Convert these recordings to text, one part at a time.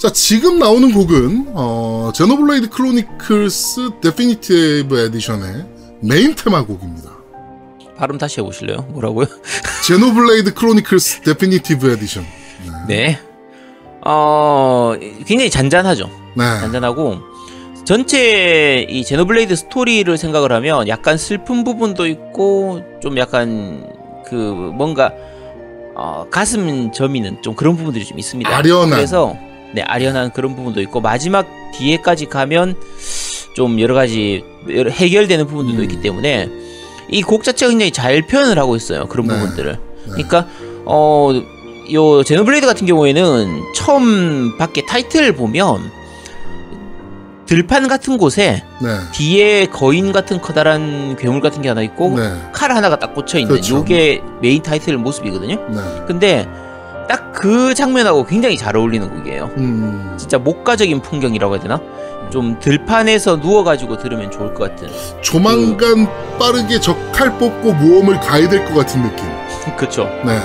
자, 지금 나오는 곡은, 어, Xenoblade Chronicles Definitive Edition의 메인 테마 곡입니다. 발음 다시 해보실래요? 뭐라고요? Xenoblade Chronicles Definitive Edition. 네. 어, 굉장히 잔잔하죠. 네. 잔잔하고, 전체 이 Xenoblade 스토리를 생각을 하면 약간 슬픈 부분도 있고, 좀 약간 그 뭔가, 어, 가슴 저미는 좀 그런 부분들이 좀 있습니다. 아련한. 그래서, 네, 아련한 그런 부분도 있고, 마지막 뒤에까지 가면 좀 여러 가지 여러- 해결되는 부분들도 음. 있기 때문에, 이 곡 자체가 굉장히 잘 표현을 하고 있어요. 그런 네. 부분들을. 그러니까 어, 요 Xenoblade 같은 경우에는 처음 밖에 타이틀 보면 들판 같은 곳에 네. 뒤에 거인 같은 커다란 괴물 같은 게 하나 있고 네. 칼 하나가 딱 꽂혀 있는 그렇죠. 요게 메인 타이틀 모습이거든요. 네. 근데 딱 그 장면하고 굉장히 잘 어울리는 곡이에요. 음. 진짜 목가적인 풍경이라고 해야 되나? 좀 들판에서 누워가지고 들으면 좋을 것 같은. 조만간 빠르게 적칼 뽑고 모험을 가야 될 것 같은 느낌. 그쵸. 네.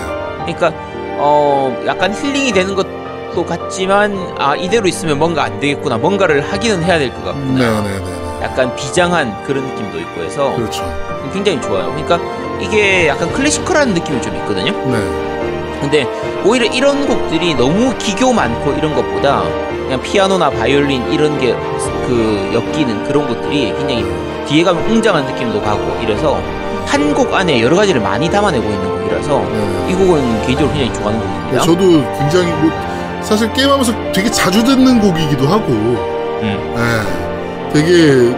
그러니까 어 약간 힐링이 되는 것도 같지만 아 이대로 있으면 뭔가 안 되겠구나 뭔가를 하기는 해야 될것 네, 같구나 네, 네. 약간 비장한 그런 느낌도 있고 해서 그렇죠. 굉장히 좋아요 그러니까 이게 약간 클래시컬한 느낌이 좀 있거든요 네. 근데 오히려 이런 곡들이 너무 기교 많고 이런 것보다 그냥 피아노나 바이올린 이런 게 그 엮이는 그런 것들이 굉장히 뒤에 가면 웅장한 느낌도 가고 이래서 한 곡 안에 여러 가지를 많이 담아내고 있는 곡이라서 네. 이 곡은 개인적으로 굉장히 좋아하는 네, 곡입니다. 저도 굉장히 뭐 사실 게임하면서 되게 자주 듣는 곡이기도 하고, 음. 네, 되게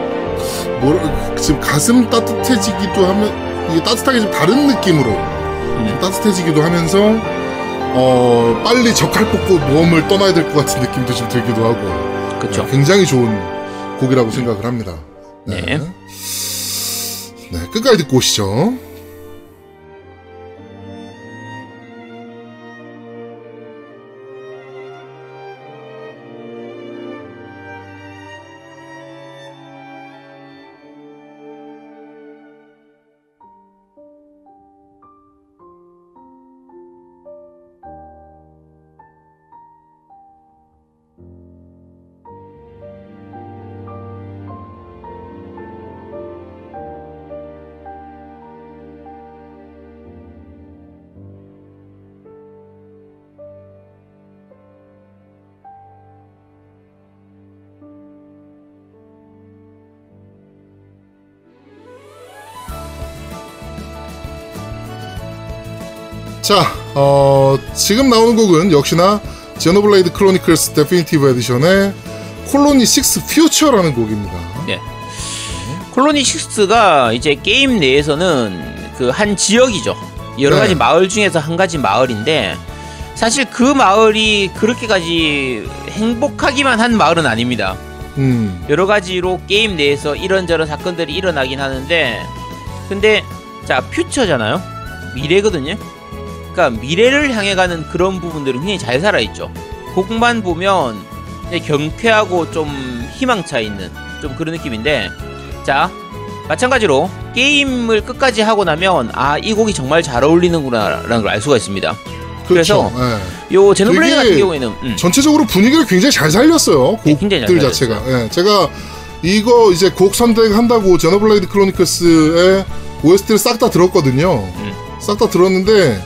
뭐라 지금 가슴 따뜻해지기도 하면 이게 따뜻하게 좀 다른 느낌으로 음. 따뜻해지기도 하면서 어 빨리 적칼 뽑고 모험을 떠나야 될 것 같은 느낌도 좀 들기도 하고 그렇죠. 네, 굉장히 좋은 곡이라고 생각을 합니다. 네. 네. 네, 끝까지 듣고 오시죠. 자, 어, 지금 나오는 곡은 역시나 Xenoblade Chronicles Definitive Edition의 Colony 6 Future라는 곡입니다. 네. Colony 6가 이제 게임 내에서는 그 한 지역이죠. 여러 네. 가지 마을 중에서 한 가지 마을인데 사실 그 마을이 그렇게까지 행복하기만 한 마을은 아닙니다. 음, 여러 가지로 게임 내에서 이런저런 사건들이 일어나긴 하는데 근데 자 퓨처잖아요. 미래거든요. 그러니까 미래를 향해 가는 그런 부분들은 굉장히 잘 살아있죠. 곡만 보면 경쾌하고 좀 희망차 있는 좀 그런 느낌인데 자 마찬가지로 게임을 끝까지 하고 나면 아 이 곡이 정말 잘 어울리는구나 라는 걸 알 수가 있습니다. 그렇죠. 그래서 예. 요 제노블레이드 같은 경우에는 음, 전체적으로 분위기를 굉장히 잘 살렸어요. 네, 굉장히 잘 곡들 자체가. 예, 제가 이거 이제 곡 선택한다고 Xenoblade Chronicles의 OST를 싹 다 들었거든요. 음. 싹다 들었는데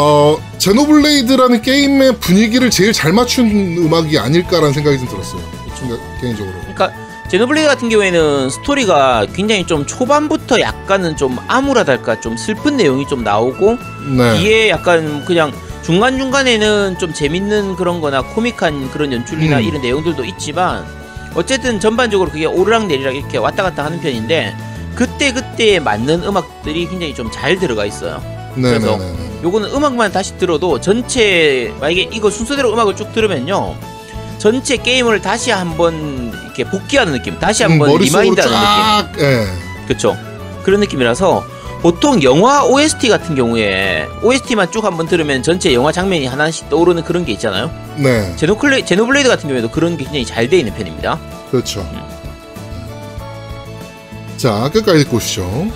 어 Xenoblade라는 게임의 분위기를 제일 잘 맞춘 음악이 아닐까라는 생각이 좀 들었어요. 생각- 개인적으로. 그러니까 Xenoblade 같은 경우에는 스토리가 굉장히 좀 초반부터 약간은 좀 암울하달까 좀 슬픈 내용이 좀 나오고 네. 뒤에 약간 그냥 중간 중간에는 좀 재밌는 그런 거나 코믹한 그런 연출이나 음. 이런 내용들도 있지만 어쨌든 전반적으로 그게 오르락내리락 이렇게 왔다 갔다 하는 편인데 그때 그때에 맞는 음악들이 굉장히 좀 잘 들어가 있어요. 그래서 네네네. 요거는 음악만 다시 들어도 전체 만약에 이거 순서대로 음악을 쭉 들으면요 전체 게임을 다시 한번 이렇게 복기하는 느낌 다시 한번 음, remind하는 느낌 쫙, 예. 그쵸 그런 느낌이라서 보통 영화 OST 같은 경우에 OST만 쭉 한번 들으면 전체 영화 장면이 하나씩 떠오르는 그런 게 있잖아요 네, 제노클레, 제노블레이드 같은 경우에도 그런 게 굉장히 잘 돼 있는 편입니다 그렇죠. 음. 자, 끝까지 듣고 오시죠.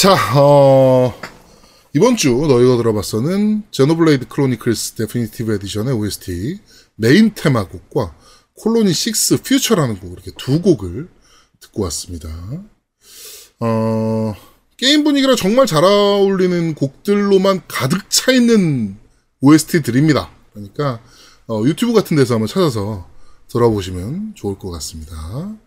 자, 어, 이번 주 너 이거 들어봤어는 Xenoblade Chronicles Definitive Edition의 OST 메인 테마곡과 Colony 6 Future라는 곡 이렇게 두 곡을 듣고 왔습니다. 어, 게임 분위기랑 정말 잘 어울리는 곡들로만 가득 차 있는 OST들입니다. 그러니까 어, 유튜브 같은 데서 한번 찾아서 들어보시면 좋을 것 같습니다.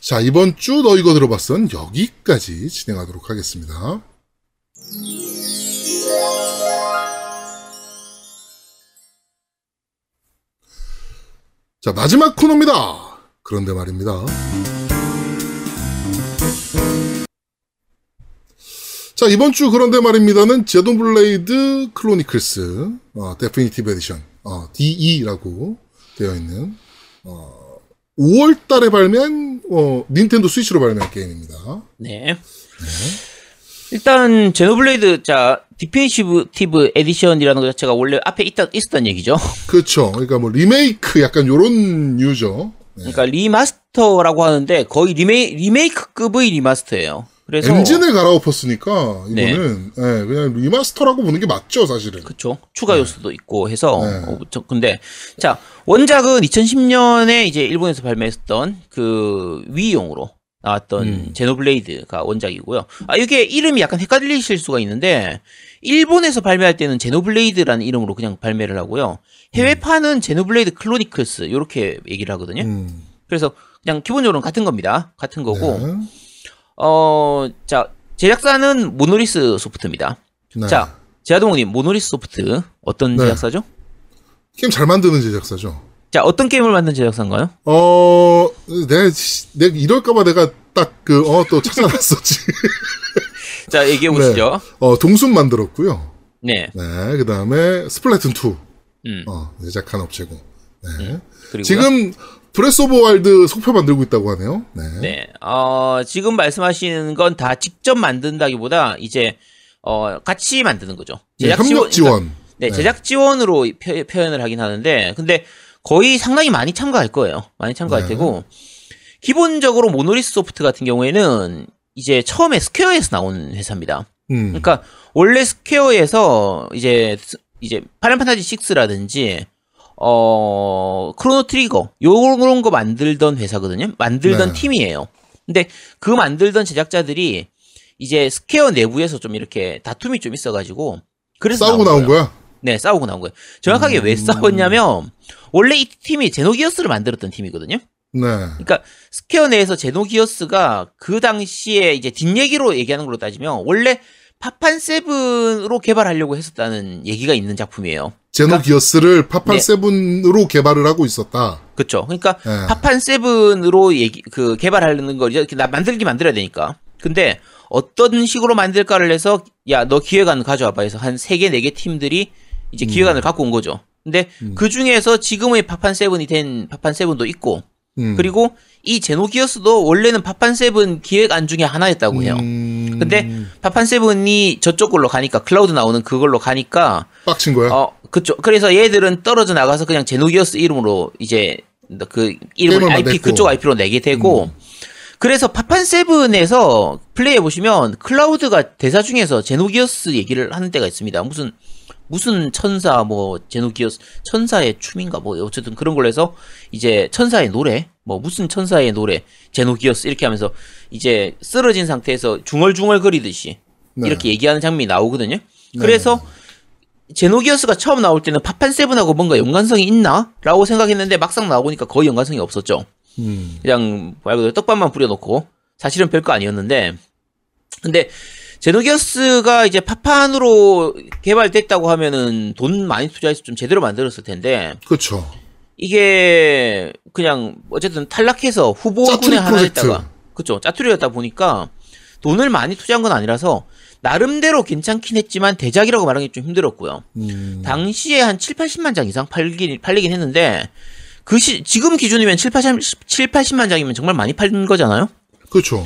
자, 이번 주 너 이거 들어봤어는 여기까지 진행하도록 하겠습니다. 자, 마지막 코너입니다. 그런데 말입니다. 자, 이번 주 그런데 말입니다는 Xenoblade Chronicles, 어, Definitive Edition, 어, DE라고 되어 있는, 어, 5월 달에 발매한, 어, 닌텐도 스위치로 발매한 게임입니다. 네. 일단 Xenoblade 자 Definitive Edition이라는 것 자체가 원래 앞에 있다, 있었던 얘기죠. 그렇죠. 그러니까 뭐 리메이크 약간 요런 류죠. 네. 그러니까 remaster라고 하는데 거의 리메이, 리메이크급의 remaster예요. 그래서 엔진을 갈아엎었으니까 네. 이거는 예, 그냥 remaster라고 보는 게 맞죠, 사실은. 그쵸 추가 요소도 있고 해서 네. 어, 저- 근데 자 원작은 2010년에 이제 일본에서 발매했던 그 Wii용으로 나왔던 음. Xenoblade가 원작이고요. 아 이게 이름이 약간 헷갈리실 수가 있는데 일본에서 발매할 때는 Xenoblade라는 이름으로 그냥 발매를 하고요. 해외판은 Xenoblade Chronicles 이렇게 얘기를 하거든요. 음. 그래서 그냥 기본적으로는 같은 겁니다. 같은 거고 네. 어 자 제작사는 모노리스 소프트입니다. 네. 자 제아동님 모노리스 소프트 어떤 네. 제작사죠? 게임 잘 만드는 제작사죠. 자 어떤 게임을 만든 제작사인가요? 어, 씨, 내가 이럴까봐 내가 딱 그, 어, 또 찾아놨었지. 자 얘기해 보시죠. 어, 동순 만들었고요. 네. 네, 그 다음에 스플래툰 2, 음. 어, 제작한 업체고. 네. 그리고 지금 Breath of Wild 속편 만들고 있다고 하네요. 네. 네. 어 지금 말씀하시는 건 다 직접 만든다기보다 이제 어 같이 만드는 거죠. 네, 제작 협력 지원. 그러니까, 네, 제작 지원으로 표, 현을 하긴 하는데 근데 거의 상당히 많이 참가할 거예요. 많이 참가할 네. 테고 기본적으로 Monolith Soft 같은 경우에는 이제 처음에 Square에서 나온 회사입니다. 음. 그러니까 원래 Square에서 이제 스- 이제 Final Fantasy 6라든지 어 Chrono Trigger 요런 거 만들던 회사거든요. 만들던 네. 팀이에요. 근데 그 만들던 제작자들이 이제 Square 내부에서 좀 이렇게 다툼이 좀 있어가지고 그래서 싸우고 나온. 거야? 네, 싸우고 나온 거예요. 정확하게 왜 음. 싸웠냐면 원래 이 팀이 Xenogears를 만들었던 팀이거든요. 네. 그러니까 Square 내에서 Xenogears가 그 당시에 이제 뒷얘기로 얘기하는 걸로 따지면 원래 파판 seven으로 개발하려고 했었다는 얘기가 있는 작품이에요. 제노기어스를 파판 네. 세븐으로 개발을 하고 있었다. 그렇죠. 그러니까 네. 파판 세븐으로 얘기 그 개발하는 걸 이제 나 만들기 만들어야 되니까. 근데 어떤 식으로 만들까를 해서 야 너 기획안 가져와봐 해서 한 세 개 네 개 팀들이 이제 음. 기획안을 갖고 온 거죠. 근데 그 중에서 지금의 파판 세븐이 된 파판 세븐도 있고 음. 그리고 이 제노기어스도 원래는 파판 세븐 기획안 중에 하나였다고 해요. 음, 근데 파판 세븐이 저쪽 걸로 가니까 클라우드 나오는 그걸로 가니까 빡친 거야? 어 그쪽 그래서 얘들은 떨어져 나가서 그냥 제노기어스 이름으로 이제 그 이름을 IP 만들고. 그쪽 IP로 내게 되고 그래서 파판 세븐에서 플레이해 보시면 클라우드가 대사 중에서 제노기어스 얘기를 하는 때가 있습니다. 무슨 무슨 천사 뭐 제노기어스 천사의 춤인가 뭐 어쨌든 그런 걸로 해서 이제 천사의 노래 뭐 무슨 천사의 노래 제노기어스 이렇게 하면서 이제 쓰러진 상태에서 중얼중얼 거리듯이 네. 이렇게 얘기하는 장면이 나오거든요. 그래서 제노기어스가 처음 나올 때는 파판 세븐하고 뭔가 연관성이 있나라고 생각했는데 막상 나오니까 거의 연관성이 없었죠. 음. 그냥 말 그대로 떡밥만 뿌려놓고 사실은 별거 아니었는데 근데 제노기어스가 이제 파판으로 개발됐다고 하면은 돈 많이 투자해서 좀 제대로 만들었을 텐데 그렇죠. 이게 그냥 어쨌든 탈락해서 후보군에 하나. 했다가 그쵸 짜투리였다 보니까 돈을 많이 투자한 건 아니라서 나름대로 괜찮긴 했지만 대작이라고 말하기 좀 힘들었고요. 음. 당시에 한 7, 80만 장 이상 팔긴, 팔리긴 했는데, 그 시, 지금 기준이면 7, 80, 7, 80만 장이면 정말 많이 팔린 거잖아요? 그렇죠.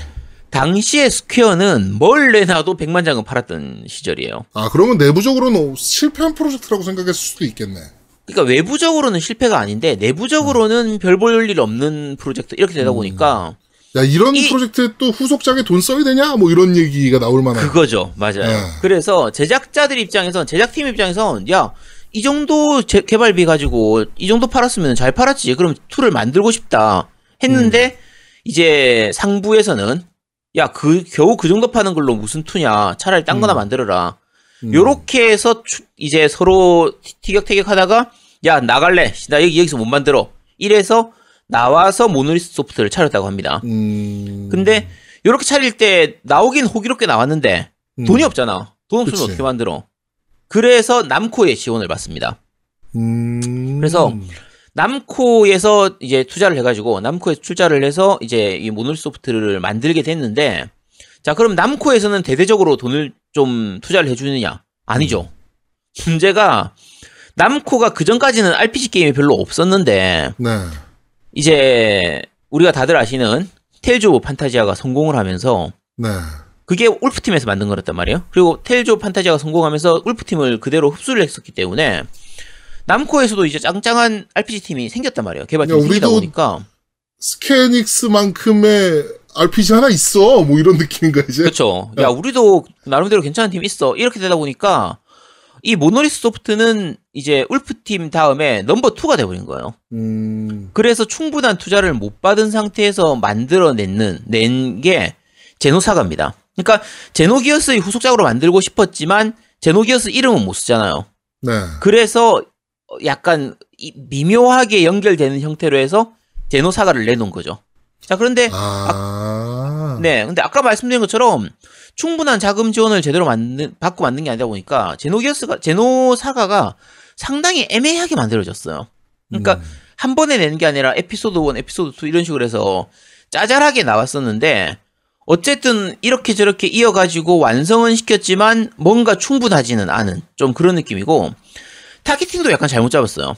당시에 스퀘어는 뭘 내놔도 100만 장은 팔았던 시절이에요. 아 그러면 내부적으로는 실패한 프로젝트라고 생각했을 수도 있겠네. 그러니까 외부적으로는 실패가 아닌데, 내부적으로는 별볼 일 없는 프로젝트, 이렇게 되다 보니까, 야 이런 이- 프로젝트에 또 후속작에 돈 써야 되냐? 뭐 이런 얘기가 나올 만한. 그거죠. 맞아요. 네. 그래서 제작자들 입장에선, 제작팀 입장에선, 야, 이 정도 제- 개발비 가지고 이 정도 팔았으면 잘 팔았지. 그럼 2를 만들고 싶다. 했는데, 이제 상부에서는, 야, 그, 겨우 그 정도 파는 걸로 무슨 2냐. 차라리 딴 거나 만들어라. 음. 요렇게 해서 추- 이제 서로 티- 티격태격 하다가, 야, 나갈래. 나 여기, 여기서 못 만들어. 이래서 나와서 모노리스 소프트를 차렸다고 합니다. 음. 근데 요렇게 차릴 때 나오긴 호기롭게 나왔는데 음. 돈이 없잖아. 돈 없으면 그치. 어떻게 만들어? 그래서 남코의 지원을 받습니다. 음. 그래서 남코에서 이제 투자를 해가지고 남코에서 투자를 해서 이제 이 모노리 소프트를 만들게 됐는데 자 그럼 남코에서는 대대적으로 돈을 좀 투자를 해주느냐? 아니죠. 문제가 남코가 그 전까지는 RPG 게임이 별로 없었는데 네. 이제 우리가 다들 아시는 테일즈 오브 판타지아가 성공을 하면서 네. 그게 울프팀에서 만든 거였단 말이에요. 그리고 테일즈 오브 판타지아가 성공하면서 울프팀을 그대로 흡수를 했었기 때문에 남코에서도 이제 짱짱한 RPG 팀이 생겼단 말이에요. 개발팀이 야, 생기다 보니까 스케닉스만큼의 RPG 하나 있어. 뭐 이런 느낌인가 이제. 그렇죠. 야 우리도 나름대로 괜찮은 팀 있어. 이렇게 되다 보니까 이 모노리스 소프트는 이제 울프팀 다음에 넘버 2가 돼버린 거예요. 음. 그래서 충분한 투자를 못 받은 상태에서 만들어내는 낸 게 제노사가입니다. 그러니까 제노기어스의 후속작으로 만들고 싶었지만 제노기어스 이름은 못 쓰잖아요. 네. 그래서 약간 이- 미묘하게 연결되는 형태로 해서 제노사가를 내놓은 거죠. 자 그런데 아. 네, 근데 아까 말씀드린 것처럼 충분한 자금 지원을 제대로 만든, 받고 만든 게 아니다 보니까 제노기어스가 제노사가가 상당히 애매하게 만들어졌어요. 그러니까 음. 한 번에 내는 게 아니라 에피소드 1, 에피소드 2 이런 식으로 해서 짜잘하게 나왔었는데 어쨌든 이렇게 저렇게 이어가지고 완성은 시켰지만 뭔가 충분하지는 않은 좀 그런 느낌이고 targeting도 약간 잘못 잡았어요.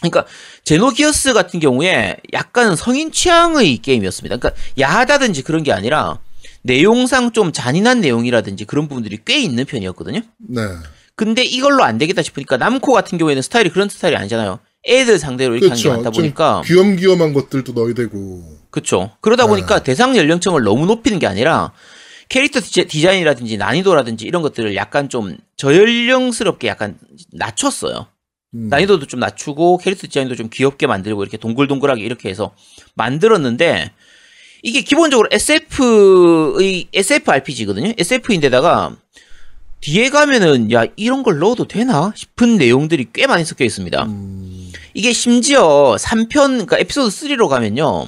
그러니까 제노기어스 같은 경우에 약간 성인 취향의 게임이었습니다. 그러니까 야하다든지 그런 게 아니라 내용상 좀 잔인한 내용이라든지 그런 부분들이 꽤 있는 편이었거든요. 네. 근데 이걸로 안 되겠다 싶으니까 남코 같은 경우에는 스타일이 그런 스타일이 아니잖아요. 애들 상대로 이렇게 그렇죠. 만들다 좀 보니까 귀염귀염한 것들도 넣어야 되고. 그렇죠. 그러다 네. 보니까 대상 연령층을 너무 높이는 게 아니라 캐릭터 디자- 디자인이라든지 난이도라든지 이런 것들을 약간 좀 저연령스럽게 약간 낮췄어요. 음. 난이도도 좀 낮추고 캐릭터 디자인도 좀 귀엽게 만들고 이렇게 동글동글하게 이렇게 해서 만들었는데 이게 기본적으로 SF의 SF RPG거든요. SF인데다가 뒤에 가면은 야 이런 걸 넣어도 되나 싶은 내용들이 꽤 많이 섞여 있습니다. 음, 이게 심지어 3편 그러니까 에피소드 3로 가면요.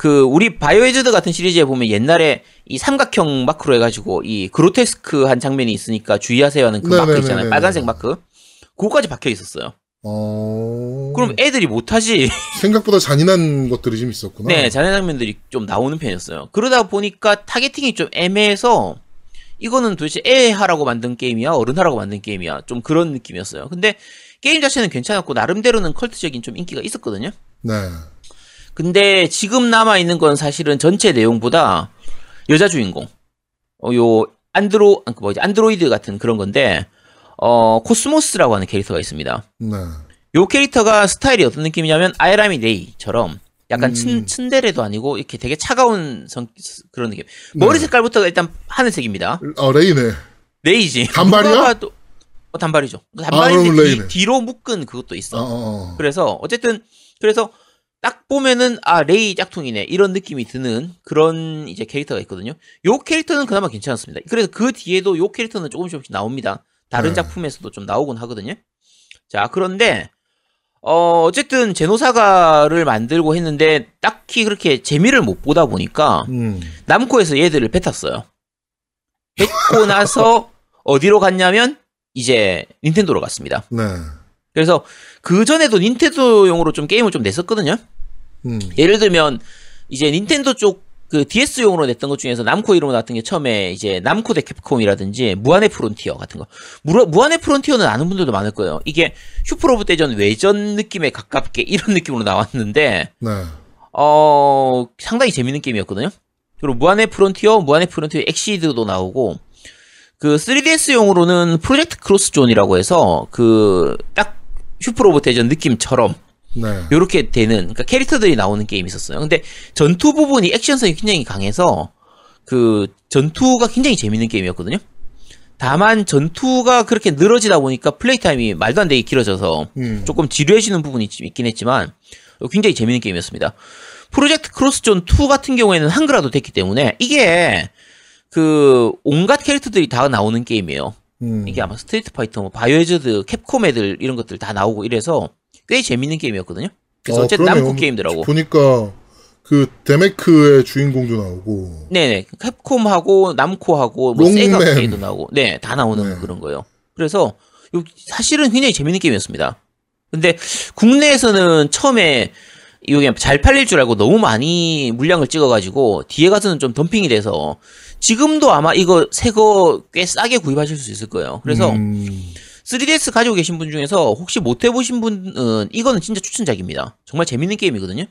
그 우리 바이오하자드 같은 시리즈에 보면 옛날에 이 삼각형 마크로 해가지고 이 그로테스크한 장면이 있으니까 주의하세요 하는 그 마크 네네네네. 있잖아요. 빨간색 마크. 그거까지 박혀 있었어요. 어. 그럼 애들이 못하지. 생각보다 잔인한 것들이 좀 있었구나. 네, 잔인한 장면들이 좀 나오는 편이었어요. 그러다 보니까 targeting이 좀 애매해서 이거는 도대체 애 하라고 만든 게임이야, 어른 하라고 만든 게임이야. 좀 그런 느낌이었어요. 근데 게임 자체는 괜찮았고 나름대로는 컬트적인 좀 인기가 있었거든요. 네. 근데 지금 남아 있는 건 사실은 전체 내용보다 여자 주인공, 어, 요 안드로 그 뭐지 안드로이드 같은 그런 건데 어 코스모스라고 하는 캐릭터가 있습니다. 네. 요 캐릭터가 스타일이 어떤 느낌이냐면 아야나미 레이처럼 약간 음. 친, 츤데레도 아니고 이렇게 되게 차가운 성, 그런 느낌. 머리 네. 색깔부터가 일단 하늘색입니다. 어, 레이네. 레이지. 봐도- 어, 단발이죠. 아, 단발인데 그럼 뒤. 뒤로 묶은 그것도 있어. 어, 어, 어. 그래서 어쨌든 그래서 딱 보면은 아 레이 짝퉁이네 이런 느낌이 드는 그런 이제 캐릭터가 있거든요. 요 캐릭터는 그나마 괜찮았습니다. 그래서 그 뒤에도 요 캐릭터는 조금씩 조금씩 나옵니다. 다른 네. 작품에서도 좀 나오곤 하거든요. 자 그런데 어 어쨌든 제노사가를 만들고 했는데 딱히 그렇게 재미를 못 보다 보니까 음. 남코에서 얘들을 뱉었어요. 뱉고 나서 어디로 갔냐면 이제 닌텐도로 갔습니다. 네. 그래서 그 전에도 닌텐도용으로 좀 게임을 좀 냈었거든요. 음. 예를 들면 이제 닌텐도 쪽 그 DS용으로 냈던 것 중에서 남코 이름으로 나왔던 게 처음에 이제 남코 대 캡콤이라든지 무한의 프론티어 같은 거. 무, 무한의 프론티어는 아는 분들도 많을 거예요. 이게 슈퍼로봇 대전 외전 느낌에 가깝게 이런 느낌으로 나왔는데 네. 어 상당히 재밌는 게임이었거든요. 그리고 무한의 프론티어, 무한의 프론티어 엑시드도 나오고 그 3DS용으로는 프로젝트 크로스 존이라고 해서 그 딱 슈퍼로봇 대전 느낌처럼 네. 요렇게 되는 그러니까 캐릭터들이 나오는 게임이 있었어요. 근데 전투 부분이 액션성이 굉장히 강해서 그 전투가 굉장히 재밌는 게임이었거든요. 다만 전투가 그렇게 늘어지다 보니까 플레이 타임이 말도 안 되게 길어져서 음. 조금 지루해지는 부분이 좀 있긴 했지만 굉장히 재밌는 게임이었습니다. 프로젝트 크로스존 2 같은 경우에는 한글화도 됐기 때문에 이게 그 온갖 캐릭터들이 다 나오는 게임이에요. 음. 이게 아마 스트리트 파이터, 뭐 바이오하자드, 캡콤 애들 이런 것들 다 나오고 이래서 꽤 재밌는 게임이었거든요. 그래서 어, 어쨌든. 남코 게임들하고 보니까 그 데메크의 주인공도 나오고 네네 캡콤하고 남코하고 뭐. 세가 게임도 나오고 네 다 나오는 네. 그런 거예요. 그래서 요- 사실은 굉장히 재밌는 게임이었습니다. 근데 국내에서는 처음에 이게 잘 팔릴 줄 알고 너무 많이 물량을 찍어가지고 뒤에 가서는 좀 덤핑이 돼서 지금도 아마 이거 새 거 꽤 싸게 구입하실 수 있을 거예요. 그래서 음. 3DS 가지고 계신 분 중에서 혹시 못 해보신 분은 이거는 진짜 추천작입니다. 정말 재밌는 게임이거든요.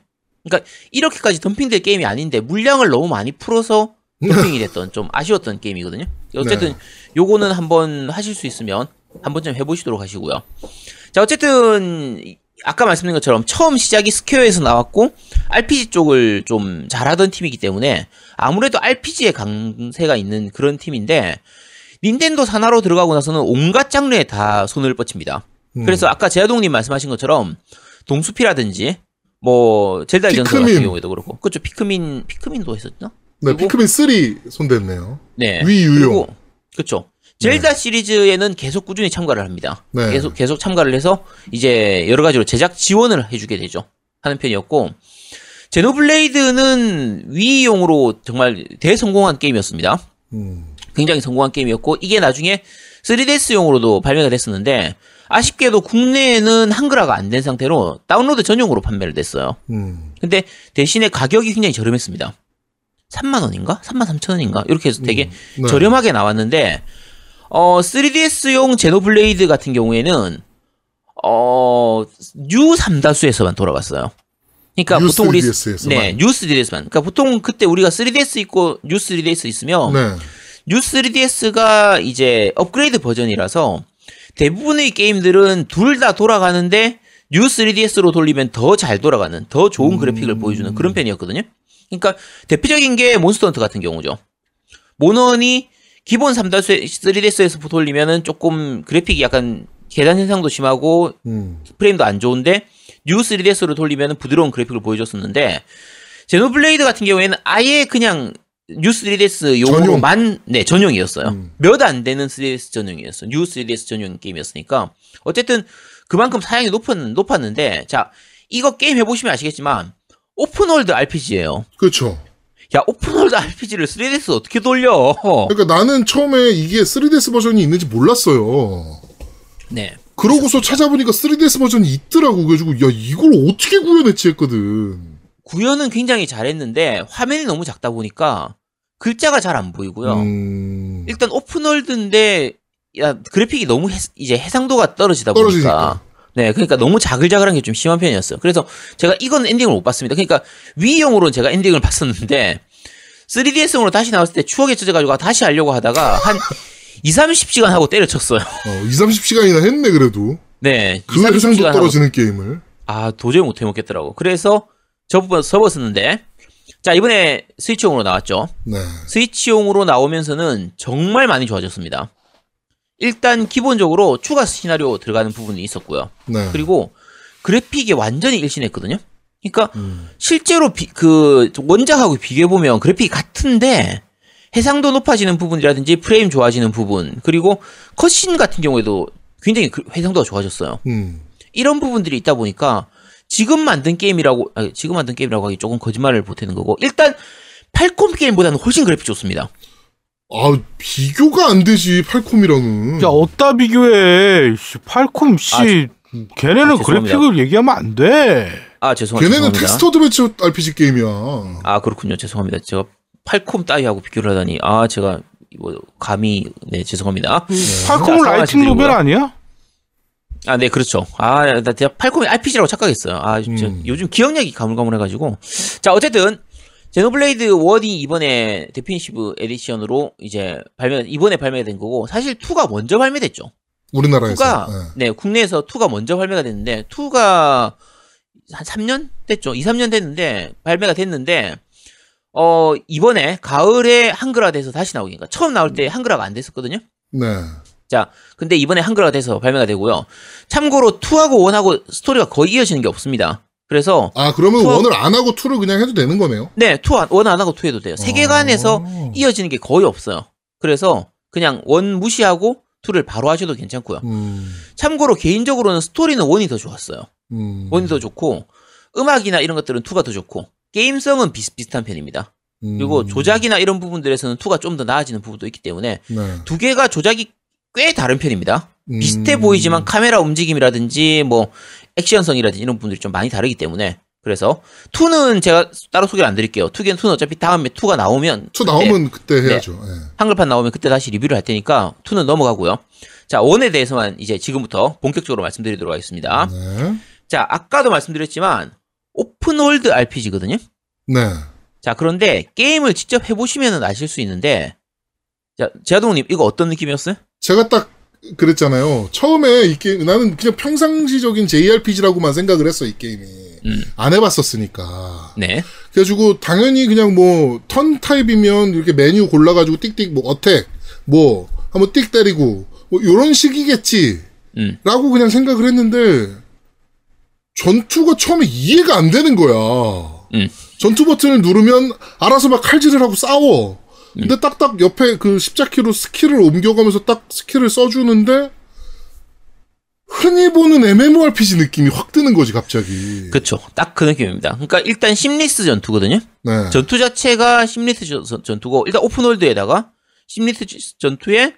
그러니까 이렇게까지 덤핑될 게임이 아닌데 물량을 너무 많이 풀어서 덤핑이 됐던 좀 아쉬웠던 게임이거든요. 어쨌든 네. 요거는 한번 하실 수 있으면 한 번쯤 해보시도록 하시고요. 자 어쨌든 아까 말씀드린 것처럼 처음 시작이 스퀘어에서 나왔고 RPG 쪽을 좀 잘하던 팀이기 때문에 아무래도 RPG의 강세가 있는 그런 팀인데 닌텐도 산하로 들어가고 나서는 온갖 장르에 다 손을 뻗칩니다. 음. 그래서 아까 제아동님 말씀하신 것처럼 동수피라든지 뭐 젤다의 전설 같은. 경우에도 그렇고 그렇죠 피크민 피크민도 했었나? 네, 그리고- 피크민 3 손댔네요. 네. 위 유용. 그렇죠. 젤다 시리즈에는 계속 꾸준히 참가를 합니다. 네. 계속 계속 참가를 해서 이제 여러 가지로 제작 지원을 해주게 되죠. 하는 편이었고 제노블레이드는 위용으로 정말 대성공한 게임이었습니다. 음. 굉장히 성공한 게임이었고 이게 나중에 3DS용으로도 발매가 됐었는데 아쉽게도 국내에는 한글화가 안 된 상태로 다운로드 전용으로 판매를 됐어요. 음. 근데 대신에 가격이 굉장히 저렴했습니다. 3만 원인가? 3만 3천 원인가? 이렇게 해서 되게 네. 저렴하게 나왔는데 어 3DS용 제노블레이드 같은 경우에는 어 U 3다수에서만 돌아갔어요. 그러니까 보통 우리 3DS 에서만. 네, U 3DS만. 그러니까 보통 그때 우리가 3DS 있고 U 3DS 있으면 네. U3DS가 이제 업그레이드 버전이라서 대부분의 게임들은 둘 다 돌아가는데 U3DS로 돌리면 더 잘 돌아가는 더 좋은 그래픽을 보여주는 그런 편이었거든요. 그러니까 대표적인 게 몬스터 헌터 같은 경우죠. 모넌이 기본 3다수 3DS에서 돌리면은 조금 그래픽이 약간 계단 현상도 심하고 음. 프레임도 안 좋은데 U3DS로 돌리면 부드러운 그래픽을 보여줬었는데 제노블레이드 같은 경우에는 아예 그냥 뉴 3DS 용으로만 네 전용이었어요. 음. 몇안 되는 3DS 전용이었어. 뉴 3DS 전용 게임이었으니까 어쨌든 그만큼 사양이 높았, 높았는데 자 이거 게임 해보시면 아시겠지만 open world RPG예요. 그렇죠. 야 open world RPG를 3DS 어떻게 돌려? 그러니까 나는 처음에 이게 3DS 버전이 있는지 몰랐어요. 네. 그러고서 찾아보니까 3DS 버전이 있더라고. 그래가지고 야 이걸 어떻게 구현했지 했거든. 구현은 굉장히 잘했는데 화면이 너무 작다 보니까 글자가 잘 안 보이고요. 음... 일단 open world인데 야 그래픽이 너무 해- 이제 해상도가 떨어지다 보니까 떨어지니까. 네 그러니까 너무 자글자글한 게 좀 심한 편이었어요. 그래서 제가 이건 엔딩을 못 봤습니다. 그러니까 위용으로는 제가 엔딩을 봤었는데 3DS용으로 다시 나왔을 때 추억에 젖어가지고 다시 하려고 하다가 한 2, 30시간 하고 때려쳤어요. 어, 2, 30시간이나 했네 그래도. 네. 그 2, 해상도 30시간 하고 떨어지는 게임을. 아 도저히 못 해먹겠더라고. 그래서 접어 접었었는데 자 이번에 스위치용으로 나왔죠. 네. 스위치용으로 나오면서는 정말 많이 좋아졌습니다. 일단 기본적으로 추가 시나리오 들어가는 부분이 있었고요. 네. 그리고 그래픽이 완전히 일신했거든요. 그러니까 음. 실제로 비- 그 원작하고 비교해 보면 그래픽이 같은데 해상도 높아지는 부분이라든지 프레임 좋아지는 부분 그리고 컷신 같은 경우에도 굉장히 그 해상도가 좋아졌어요. 음. 이런 부분들이 있다 보니까 지금 만든 게임이라고 아니, 지금 만든 게임이라고 하기 조금 거짓말을 보태는 거고 일단 팔콤 게임보다는 훨씬 그래픽 좋습니다. 아 비교가 안 되지 팔콤이랑은. 야, 어디다 비교해. 씨, 팔콤, 씨. 아, 걔네는 아. 그래픽을 얘기하면 안 돼. 아 죄송합니다. 걔네는 죄송합니다. 텍스트 adventure RPG 게임이야. 아 그렇군요. 죄송합니다. 제가 팔콤 따위하고 비교를 하다니 아 제가 뭐 감히 네 죄송합니다. 팔콤은 자, writing novel. 아니야? 아 네 그렇죠. 아 나 제가 팔콤이 RPG라고 착각했어요. 아 진짜 음. 요즘 기억력이 가물가물해가지고 자 어쨌든 제노블레이드 1이 이번에 Definitive Edition으로 이제 발매 이번에 발매가 된 거고 사실 2가 먼저 발매됐죠. 우리나라에서. 2가 네. 네 국내에서 2가 먼저 발매가 됐는데 2가 한 3년 됐죠. 2, 3년 됐는데 발매가 됐는데 어 이번에 가을에 한글화 돼서 다시 나오니까 처음 나올 때 한글화가 안 됐었거든요. 네. 자, 근데 이번에 한글화가 돼서 발매가 되고요. 참고로 2하고 1하고 스토리가 거의 이어지는 게 없습니다. 그래서 아 그러면 투어- 원을 안 하고 투를 그냥 해도 되는 거네요. 네, 2, 1안 하고 2 해도 돼요. 세계관에서 아. 이어지는 게 거의 없어요. 그래서 그냥 1 무시하고 2를 바로 하셔도 괜찮고요. 음. 참고로 개인적으로는 스토리는 1이 더 좋았어요. 음. 1이 더 좋고 음악이나 이런 것들은 2가 더 좋고 게임성은 비슷비슷한 편입니다. 그리고 음. 조작이나 이런 부분들에서는 2가 좀 더 나아지는 부분도 있기 때문에 네. 두 개가 조작이 꽤 다른 편입니다. 음. 비슷해 보이지만 카메라 움직임이라든지 뭐 액션성이라든지 이런 부분들이 좀 많이 다르기 때문에 그래서 2는 제가 따로 소개를 안 드릴게요. 2겐 2는 어차피 다음에 2가 나오면 two 그때 나오면 그때 해야죠. 예. 한글판 나오면 그때 다시 리뷰를 할 테니까 2는 넘어가고요. 자, one에 대해서만 이제 지금부터 본격적으로 말씀드리도록 하겠습니다. 네. 자, 아까도 말씀드렸지만 open world RPG거든요. 네. 자, 그런데 게임을 직접 해보시면 아실 수 있는데 자, 제아동님 이거 어떤 느낌이었어요? 제가 딱 그랬잖아요. 처음에 이 게임 나는 그냥 평상시적인 JRPG라고만 생각을 했어 이 게임이. 음. 안 해봤었으니까. 네. 그래가지고 당연히 그냥 뭐 턴 타입이면 이렇게 메뉴 골라가지고 띡띡 뭐 어택 뭐 한번 띡 때리고 뭐 이런 식이겠지. 음. 라고 그냥 생각을 했는데 전투가 처음에 이해가 안 되는 거야. 음. 전투 버튼을 누르면 알아서 막 칼질을 하고 싸워. 근데 음. 딱딱 옆에 그 십자키로 skill을 옮겨가면서 딱 skill을 써주는데 흔히 보는 MMORPG 느낌이 확 드는 거지 갑자기. 그쵸. 딱 그 느낌입니다. 그러니까 일단 seamless 전투거든요. 네. 전투 자체가 seamless 전- 전투고 일단 open world에다가 seamless 지- 전투에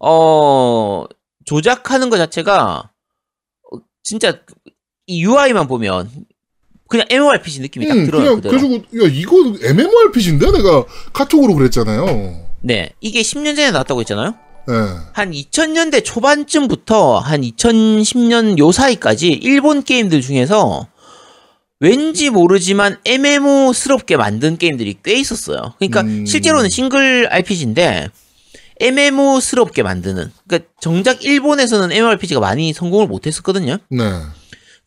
어 조작하는 것 자체가 어, 진짜 이 UI만 보면 그냥 MMORPG 느낌이 딱 음, 들어요. 그냥 그대로. 그래가지고 야 이거 MMORPG인데 내가 카톡으로 그랬잖아요. 네, 이게 10년 전에 나왔다고 했잖아요. 네. 한 2000년대 초반쯤부터 한 2010년 요 사이까지 일본 게임들 중에서 왠지 모르지만 MMO스럽게 만든 게임들이 꽤 있었어요. 그러니까 음. 실제로는 싱글 RPG인데 MMO스럽게 만드는. 그러니까 정작 일본에서는 MMORPG가 많이 성공을 못했었거든요. 네.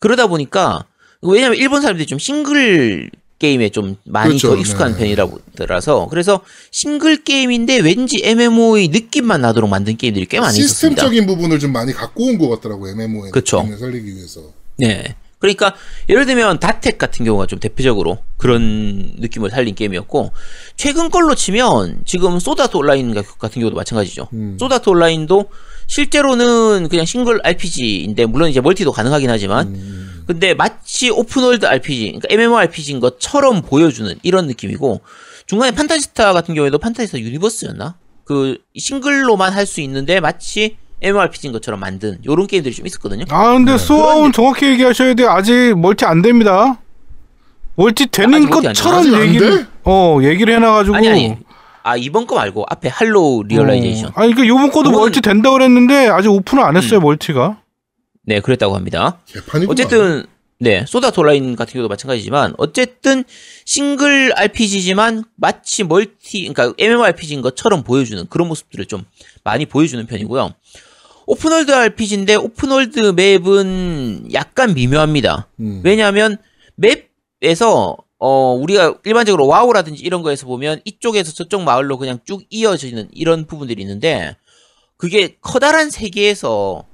그러다 보니까 왜냐면 일본 사람들이 좀 싱글 게임에 좀 많이 그렇죠. 더 익숙한 네. 편이라서 그래서 싱글 게임인데 왠지 MMO의 느낌만 나도록 만든 게임들이 꽤 많이 있었습니다. 시스템적인 부분을 좀 많이 갖고 온 것 같더라고 MMO에 그쵸. 살리기 위해서. 네. 그러니까 예를 들면 다텍 같은 경우가 좀 대표적으로 그런 느낌을 살린 게임이었고 최근 걸로 치면 지금 소다트 온라인 같은 경우도 마찬가지죠. 음. 소다트 온라인도 실제로는 그냥 싱글 RPG인데 물론 이제 multi도 가능하긴 하지만 음. 근데 마치 open world RPG, 그러니까 MMORPG인 것처럼 보여주는 이런 느낌이고 중간에 판타지스타 같은 경우에도 판타지스타 유니버스였나? 그 싱글로만 할 수 있는데 마치 MMORPG인 것처럼 만든 요런 게임들이 좀 있었거든요. 아 근데 네. 소아온 정확히 얘기하셔야 돼요. 아직 multi 안 됩니다. multi 되는 것처럼 얘기를 돼? 어 얘기를 해놔가지고 아니 아니. 아 이번 거 말고 앞에 Hollow Realization. 어. 아니 그 요번 거도 그건- multi 된다 그랬는데 아직 오픈을 안 했어요 multi가. 네, 그랬다고 합니다. 개판이구나. 어쨌든 네 Sword Art Online 같은 경우도 마찬가지지만 어쨌든 싱글 RPG지만 마치 multi 그러니까 MMORPG인 것처럼 보여주는 그런 모습들을 좀 많이 보여주는 편이고요. 오픈월드 RPG인데 오픈월드 맵은 약간 미묘합니다. 음. 왜냐하면 맵에서 어 우리가 일반적으로 와우라든지 이런 거에서 보면 이쪽에서 저쪽 마을로 그냥 쭉 이어지는 이런 부분들이 있는데 그게 커다란 세계에서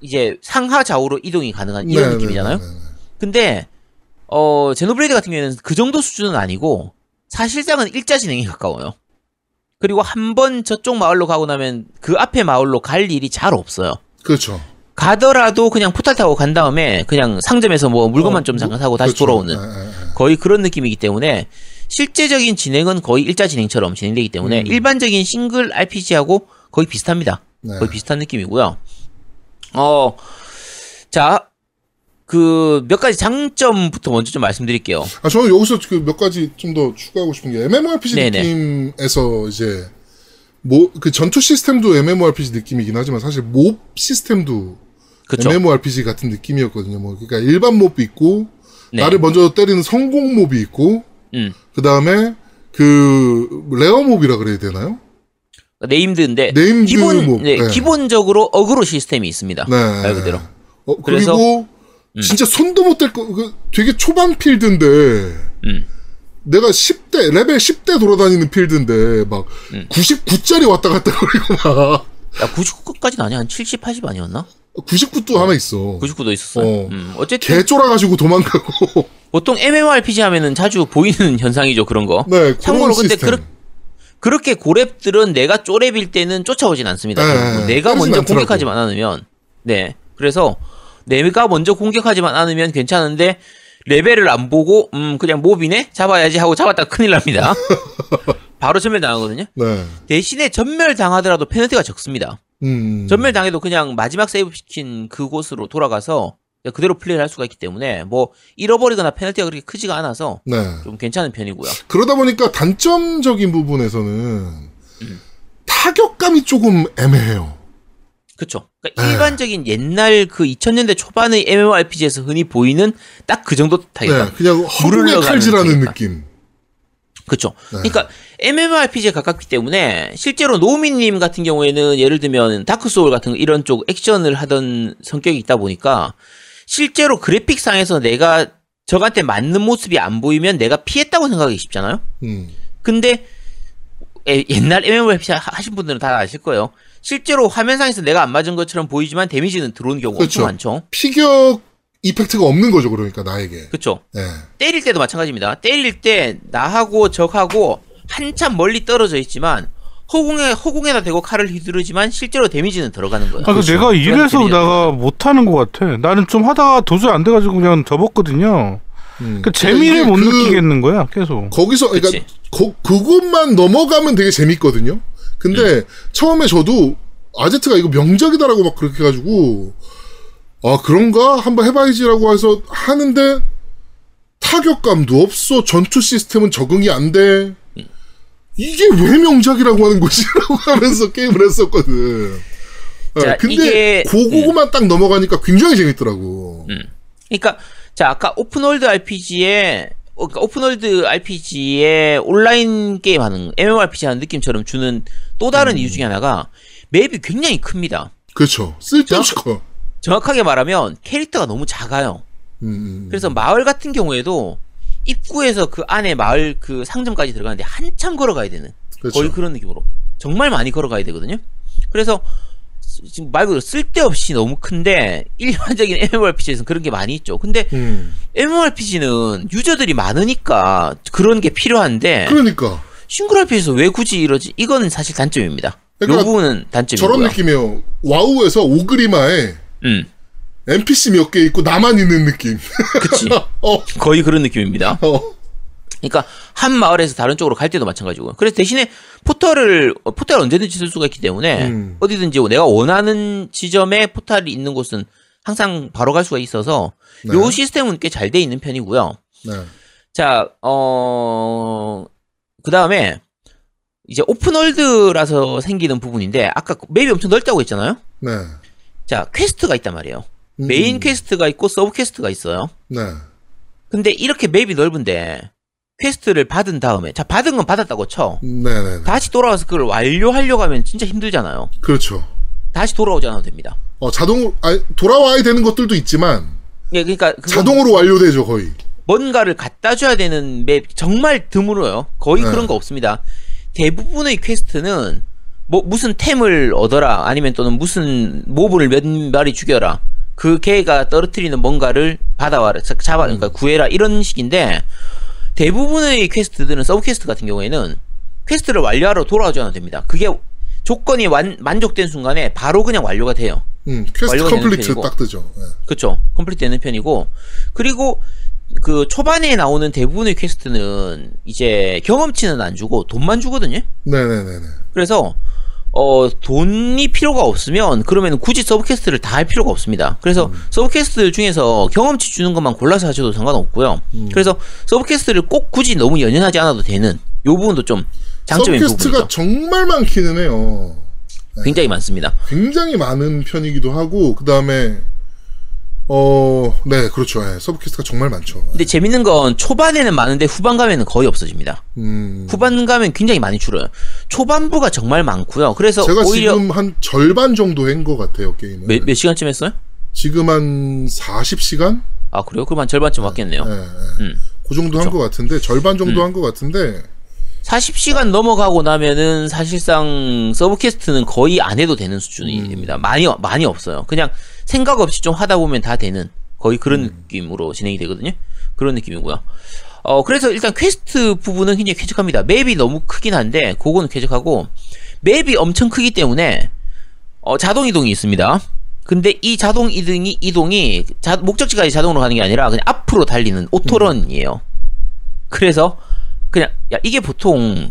이제 상하 좌우로 이동이 가능한 이런 네, 느낌이잖아요. 네, 네, 네. 근데 어 제노블레이드 같은 경우에는 그 정도 수준은 아니고 사실상은 일자 진행에 가까워요. 그리고 한 번 저쪽 마을로 가고 나면 그 앞에 마을로 갈 일이 잘 없어요. 그렇죠. 가더라도 그냥 포탈 타고 간 다음에 그냥 상점에서 뭐 물건만 어, 좀 뭐, 잠깐 사고 다시 그렇죠. 돌아오는 네, 네, 네. 거의 그런 느낌이기 때문에 실제적인 진행은 거의 일자 진행처럼 진행되기 때문에 음. 일반적인 싱글 RPG하고 거의 비슷합니다. 네. 거의 비슷한 느낌이고요. 어, 자, 그 몇 가지 장점부터 먼저 좀 말씀드릴게요. 아, 저는 여기서 그 몇 가지 좀 더 추가하고 싶은 게 MMORPG 네네. 느낌에서 이제 뭐 그 전투 시스템도 MMORPG 느낌이긴 하지만 사실 mob 시스템도 그쵸? MMORPG 같은 느낌이었거든요. 뭐 그러니까 일반 mob이 있고 네. 나를 먼저 때리는 선공 mob이 있고 음. 그 다음에 그 rare mob이라 그래야 되나요? named인데 named 기본 mob. 네, 네. 기본적으로 어그로 시스템이 있습니다. 네. 말 그대로. 어, 그래서- 그리고 음. 진짜 손도 못 댈 거, 그 되게 초반 필드인데 음. 내가 10대 레벨 10대 돌아다니는 필드인데 막 음. 99짜리 왔다 갔다 거리고 막 야, 99까지는 아니야. 한 70, 80 아니었나? 99도 하나 있어. 99도 있었어요. 어. 음, 어쨌든 개 쫄아가지고 도망가고. 보통 MMORPG 하면은 자주 보이는 현상이죠, 그런 거. 네, 참고로 근데. 그렇- 그렇게 고랩들은 내가 쪼랩일 때는 쫓아오진 않습니다. 네. 내가 먼저 않더라고. 공격하지만 않으면 네. 그래서 내가 먼저 공격하지만 않으면 괜찮은데 레벨을 안 보고 음 그냥 mob이네 잡아야지 하고 잡았다가 큰일 납니다. 바로 전멸 당하거든요. 네. 대신에 전멸 당하더라도 페널티가 적습니다. 음. 전멸 당해도 그냥 마지막 세이브 시킨 그곳으로 돌아가서 그대로 플레이를 할 수가 있기 때문에 뭐 잃어버리거나 페널티가 그렇게 크지가 않아서 네. 좀 괜찮은 편이고요. 그러다 보니까 단점적인 부분에서는 음. 타격감이 조금 애매해요. 그쵸. 그러니까 네. 일반적인 옛날 그 2000년대 초반의 MMORPG에서 흔히 보이는 딱 그 정도 타격감. 네, 그냥 허공에 칼질하는 느낌. 그쵸. 네. 그러니까 MMORPG에 가깝기 때문에 실제로 노미님 같은 경우에는 예를 들면 다크 소울 같은 이런 쪽 액션을 하던 성격이 있다 보니까 실제로 그래픽 상에서 내가 적한테 맞는 모습이 안 보이면 내가 피했다고 생각하기 쉽잖아요. 음. 근데 에- 옛날 MMORPG 하- 하신 분들은 다 아실 거예요. 실제로 화면상에서 내가 안 맞은 것처럼 보이지만 damage는 들어오는 경우가 그렇죠. 엄청 많죠. 피격 이펙트가 없는 거죠, 그러니까 나에게. 그쵸. 네. 때릴 때도 마찬가지입니다. 때릴 때 나하고 적하고 한참 멀리 떨어져 있지만 허공에 허공에다 대고 칼을 휘두르지만 실제로 데미지는 들어가는 거예요. 아, 그 내가 그런 이래서 내가 못 하는 것 같아. 나는 좀 하다가 도저히 안 돼가지고 그냥 접었거든요. 음. 그 재미를 못 그- 느끼겠는 거야, 계속. 거기서 그러니까 그치. 거, 그것만 넘어가면 되게 재밌거든요. 근데 처음에 저도 아제트가 이거 명작이다라고 막 그렇게 해가지고 아 그런가 한번 해봐야지라고 해서 하는데 타격감도 없어 전투 시스템은 적응이 안 돼. 이게 왜 명작이라고 하는 것이라고 하면서 게임을 했었거든. 아, 자, 근데 이게- 그거만 딱 넘어가니까 굉장히 재밌더라고. 음. 그러니까 자 아까 open world RPG에 그러니까 open world RPG에 온라인 게임 하는 MMORPG 하는 느낌처럼 주는 또 다른 음. 이유 중에 하나가 맵이 굉장히 큽니다. 그렇죠. 쓸데없이 커. 정확하게 말하면 캐릭터가 너무 작아요. 음, 음. 그래서 마을 같은 경우에도 입구에서 그 안에 마을 그 상점까지 들어가는데 한참 걸어가야 되는 그렇죠. 거의 그런 느낌으로 정말 많이 걸어가야 되거든요. 그래서 지금 말 그대로 쓸데없이 너무 큰데 일반적인 MMORPG에서는 그런 게 많이 있죠. 근데 음. MMORPG는 유저들이 많으니까 그런 게 필요한데 그러니까 싱글 RPG에서 왜 굳이 이러지? 이거는 사실 단점입니다. 그러니까 요 부분은 단점이고요. 저런 느낌이에요. 와우에서 오그리마에 음, NPC 몇 개 있고 나만 있는 느낌. 그치. 어, 거의 그런 느낌입니다. 어. 그러니까 한 마을에서 다른 쪽으로 갈 때도 마찬가지고요. 그래서 대신에 포털을 어, 포털을 언제든지 쓸 수가 있기 때문에 음. 어디든지 내가 원하는 지점에 포탈이 있는 곳은 항상 바로 갈 수가 있어서 네. 요 시스템은 꽤 잘 돼 있는 편이고요. 네. 자, 어, 그 다음에 이제 open world라서 생기는 부분인데 아까 map이 엄청 넓다고 했잖아요. 네. 자, quest가 있단 말이에요. 음. main quest가 있고 sub quest가 있어요. 네. 근데 이렇게 map이 넓은데 quest를 받은 다음에 자 받은 건 받았다고 쳐 네네. 다시 돌아와서 그걸 완료하려고 하면 진짜 힘들잖아요 그렇죠. 다시 돌아오지 않아도 됩니다 어, 자동으로, 아, 돌아와야 되는 것들도 있지만, 예, 그러니까 자동으로 완료되죠, 거의. 뭔가를 갖다 줘야 되는 map 정말 드물어요 거의 네. 그런 거 없습니다 대부분의 quest는 뭐 무슨 템을 얻어라 아니면 또는 무슨 mob를 몇 마리 죽여라 그 걔가 떨어뜨리는 뭔가를 받아와라 자- 잡아 그러니까 구해라 이런 식인데 대부분의 quest들은 sub quest 같은 경우에는 quest를 완료하러 돌아오지 않아도 됩니다 그게 조건이 완, 만족된 순간에 바로 그냥 완료가 돼요 음, quest complete. 딱 뜨죠. 네. 그쵸. complete 되는 편이고. 그리고 그 초반에 나오는 대부분의 quest는 이제 경험치는 안 주고 돈만 주거든요. 네네네네. 그래서 어 돈이 필요가 없으면 그러면 굳이 sub quest를 다 할 필요가 없습니다. 그래서 sub quest 중에서 경험치 주는 것만 골라서 하셔도 상관없고요. 그래서 sub quest를 꼭 굳이 너무 연연하지 않아도 되는 요 부분도 좀 장점인 sub quest가 부분이죠. 정말 많기는 해요. 굉장히 많습니다. 굉장히 많은 편이기도 하고, 그 다음에, 어, 네, 그렇죠. 예, sub quest가 정말 많죠. 근데 재밌는 건 초반에는 많은데 후반 가면은 거의 없어집니다. 음, 후반 가면 굉장히 많이 줄어요. 초반부가 정말 많고요. 그래서 제가 오히려 지금 한 절반 정도 한 것 같아요, 게임은. 몇, 몇 시간쯤 했어요? 지금 한 40시간? 아 그래요? 그럼 한 절반쯤 왔겠네요. 예, 예. 음. 그 정도 한것 같은데, 절반 정도 한것 같은데, 40시간 넘어가고 나면은 사실상 sub quest는 거의 안 해도 되는 수준이 음. 됩니다. 많이 많이 없어요. 그냥 생각 없이 좀 하다 보면 다 되는 거의 그런 음. 느낌으로 진행이 되거든요. 그런 느낌이고요. 어 그래서 일단 퀘스트 부분은 굉장히 쾌적합니다. map이 너무 크긴 한데 그거는 쾌적하고 map이 엄청 크기 때문에 어, 자동 이동이 있습니다. 근데 이 자동 이동이 이동이 자- 목적지까지 자동으로 가는 게 아니라 그냥 앞으로 달리는 auto run이에요. 그래서 그냥 야 이게 보통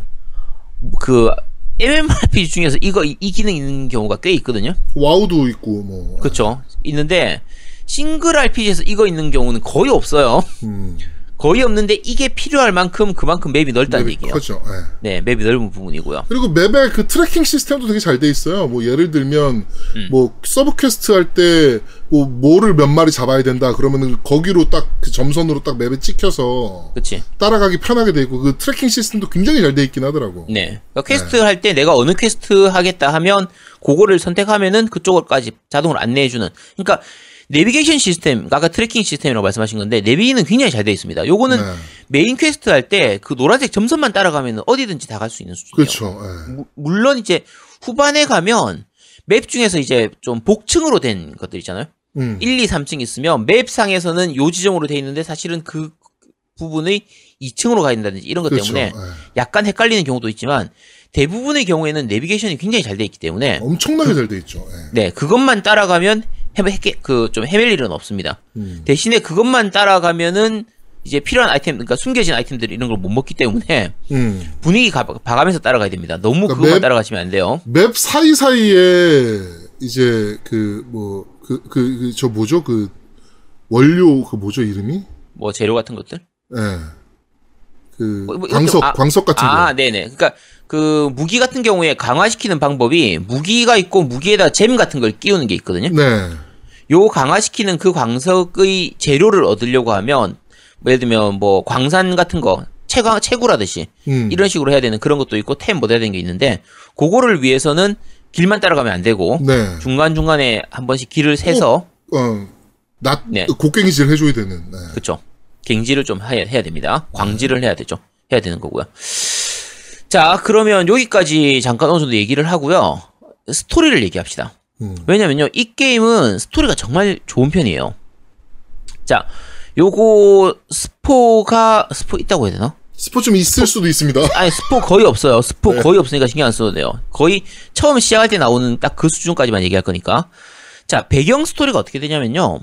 그 MMORPG 중에서 이거 이, 이 기능 있는 경우가 꽤 있거든요. 와우도 있고, 뭐. 그렇죠. 있는데 싱글 RPG에서 이거 있는 경우는 거의 없어요. 음, 거의 없는데 이게 필요할 만큼 그만큼 map이 넓다는 map이 얘기예요. 크죠. 예. 네, map이 넓은 부분이고요. 그리고 map의 그 tracking 시스템도 되게 잘 돼 있어요. 뭐 예를 들면 음. 뭐 sub quest 할 때뭐 뭐를 몇 마리 잡아야 된다 그러면은 거기로 딱 그 점선으로 딱 map에 찍혀서 그렇지. 따라가기 편하게 돼 있고 그 tracking 시스템도 굉장히 잘 돼 있긴 하더라고. 네. 그러니까 퀘스트 할때 내가 어느 퀘스트 하겠다 하면 그거를 선택하면은 그쪽을까지 자동으로 안내해 주는. 그러니까 내비게이션 시스템, 아까 tracking 시스템이라고 말씀하신 건데 내비는 굉장히 잘돼 있습니다. 요거는 네. main quest 할 때 그 노란색 점선만 따라가면 어디든지 다 갈 수 있는 수준이에요. 그렇죠. 예. 무- 물론 이제 후반에 가면 map 중에서 이제 좀 복층으로 된 것들 있잖아요. 음. 1, 2, 3층 있으면 map상에서는 요 지점으로 돼 있는데 사실은 그 부분의 2층으로 가야 된다든지 이런 것 그렇죠. 때문에 예. 약간 헷갈리는 경우도 있지만 대부분의 경우에는 내비게이션이 굉장히 잘 돼 있기 때문에 엄청나게 잘돼 있죠. 예. 네 그것만 따라가면 그좀 헤맬 일은 없습니다. 음. 대신에 그것만 따라가면은 이제 필요한 아이템 그러니까 숨겨진 아이템들 이런 걸 못 먹기 때문에 음. 분위기 가, 봐가면서 따라가야 됩니다. 너무 그러니까 그것만 맵- 따라가시면 안 돼요. 맵 사이 사이에 이제 그 뭐 그 그 저 뭐죠 그 원료 그 뭐죠 이름이? 뭐 재료 같은 것들. 예. 그 뭐, 뭐 광석 아, 광석 같은 아, 거. 네네. 그러니까 그 무기 같은 경우에 강화시키는 방법이 무기가 있고 무기에다 잼 같은 걸 끼우는 게 있거든요. 네. 요 강화시키는 그 광석의 재료를 얻으려고 하면 뭐 예를 들면 뭐 광산 같은 거 채광 채구라듯이 음. 이런 식으로 해야 되는 그런 것도 있고 템뭐 해야 되는 게 있는데 그거를 위해서는 길만 따라가면 안 되고 네. 중간 중간에 한 번씩 길을 세서 어, 낮, 네. 곡괭이질 해줘야 되는. 네. 그쵸. 갱지를 좀 해야, 해야 됩니다. 광지를 해야 되죠. 해야 되는 거고요. 자, 그러면 여기까지 잠깐 어느 정도 얘기를 하고요. 스토리를 얘기합시다. 음. 왜냐면요, 이 게임은 스토리가 정말 좋은 편이에요. 자, 요거 스포가 스포 있다고 해야 되나? 스포 좀 있을 수도 있습니다. 아니 스포 거의 없어요. 스포 네. 거의 없으니까 신경 안 써도 돼요. 거의 처음 시작할 때 나오는 딱 그 수준까지만 얘기할 거니까. 자 배경 스토리가 어떻게 되냐면요.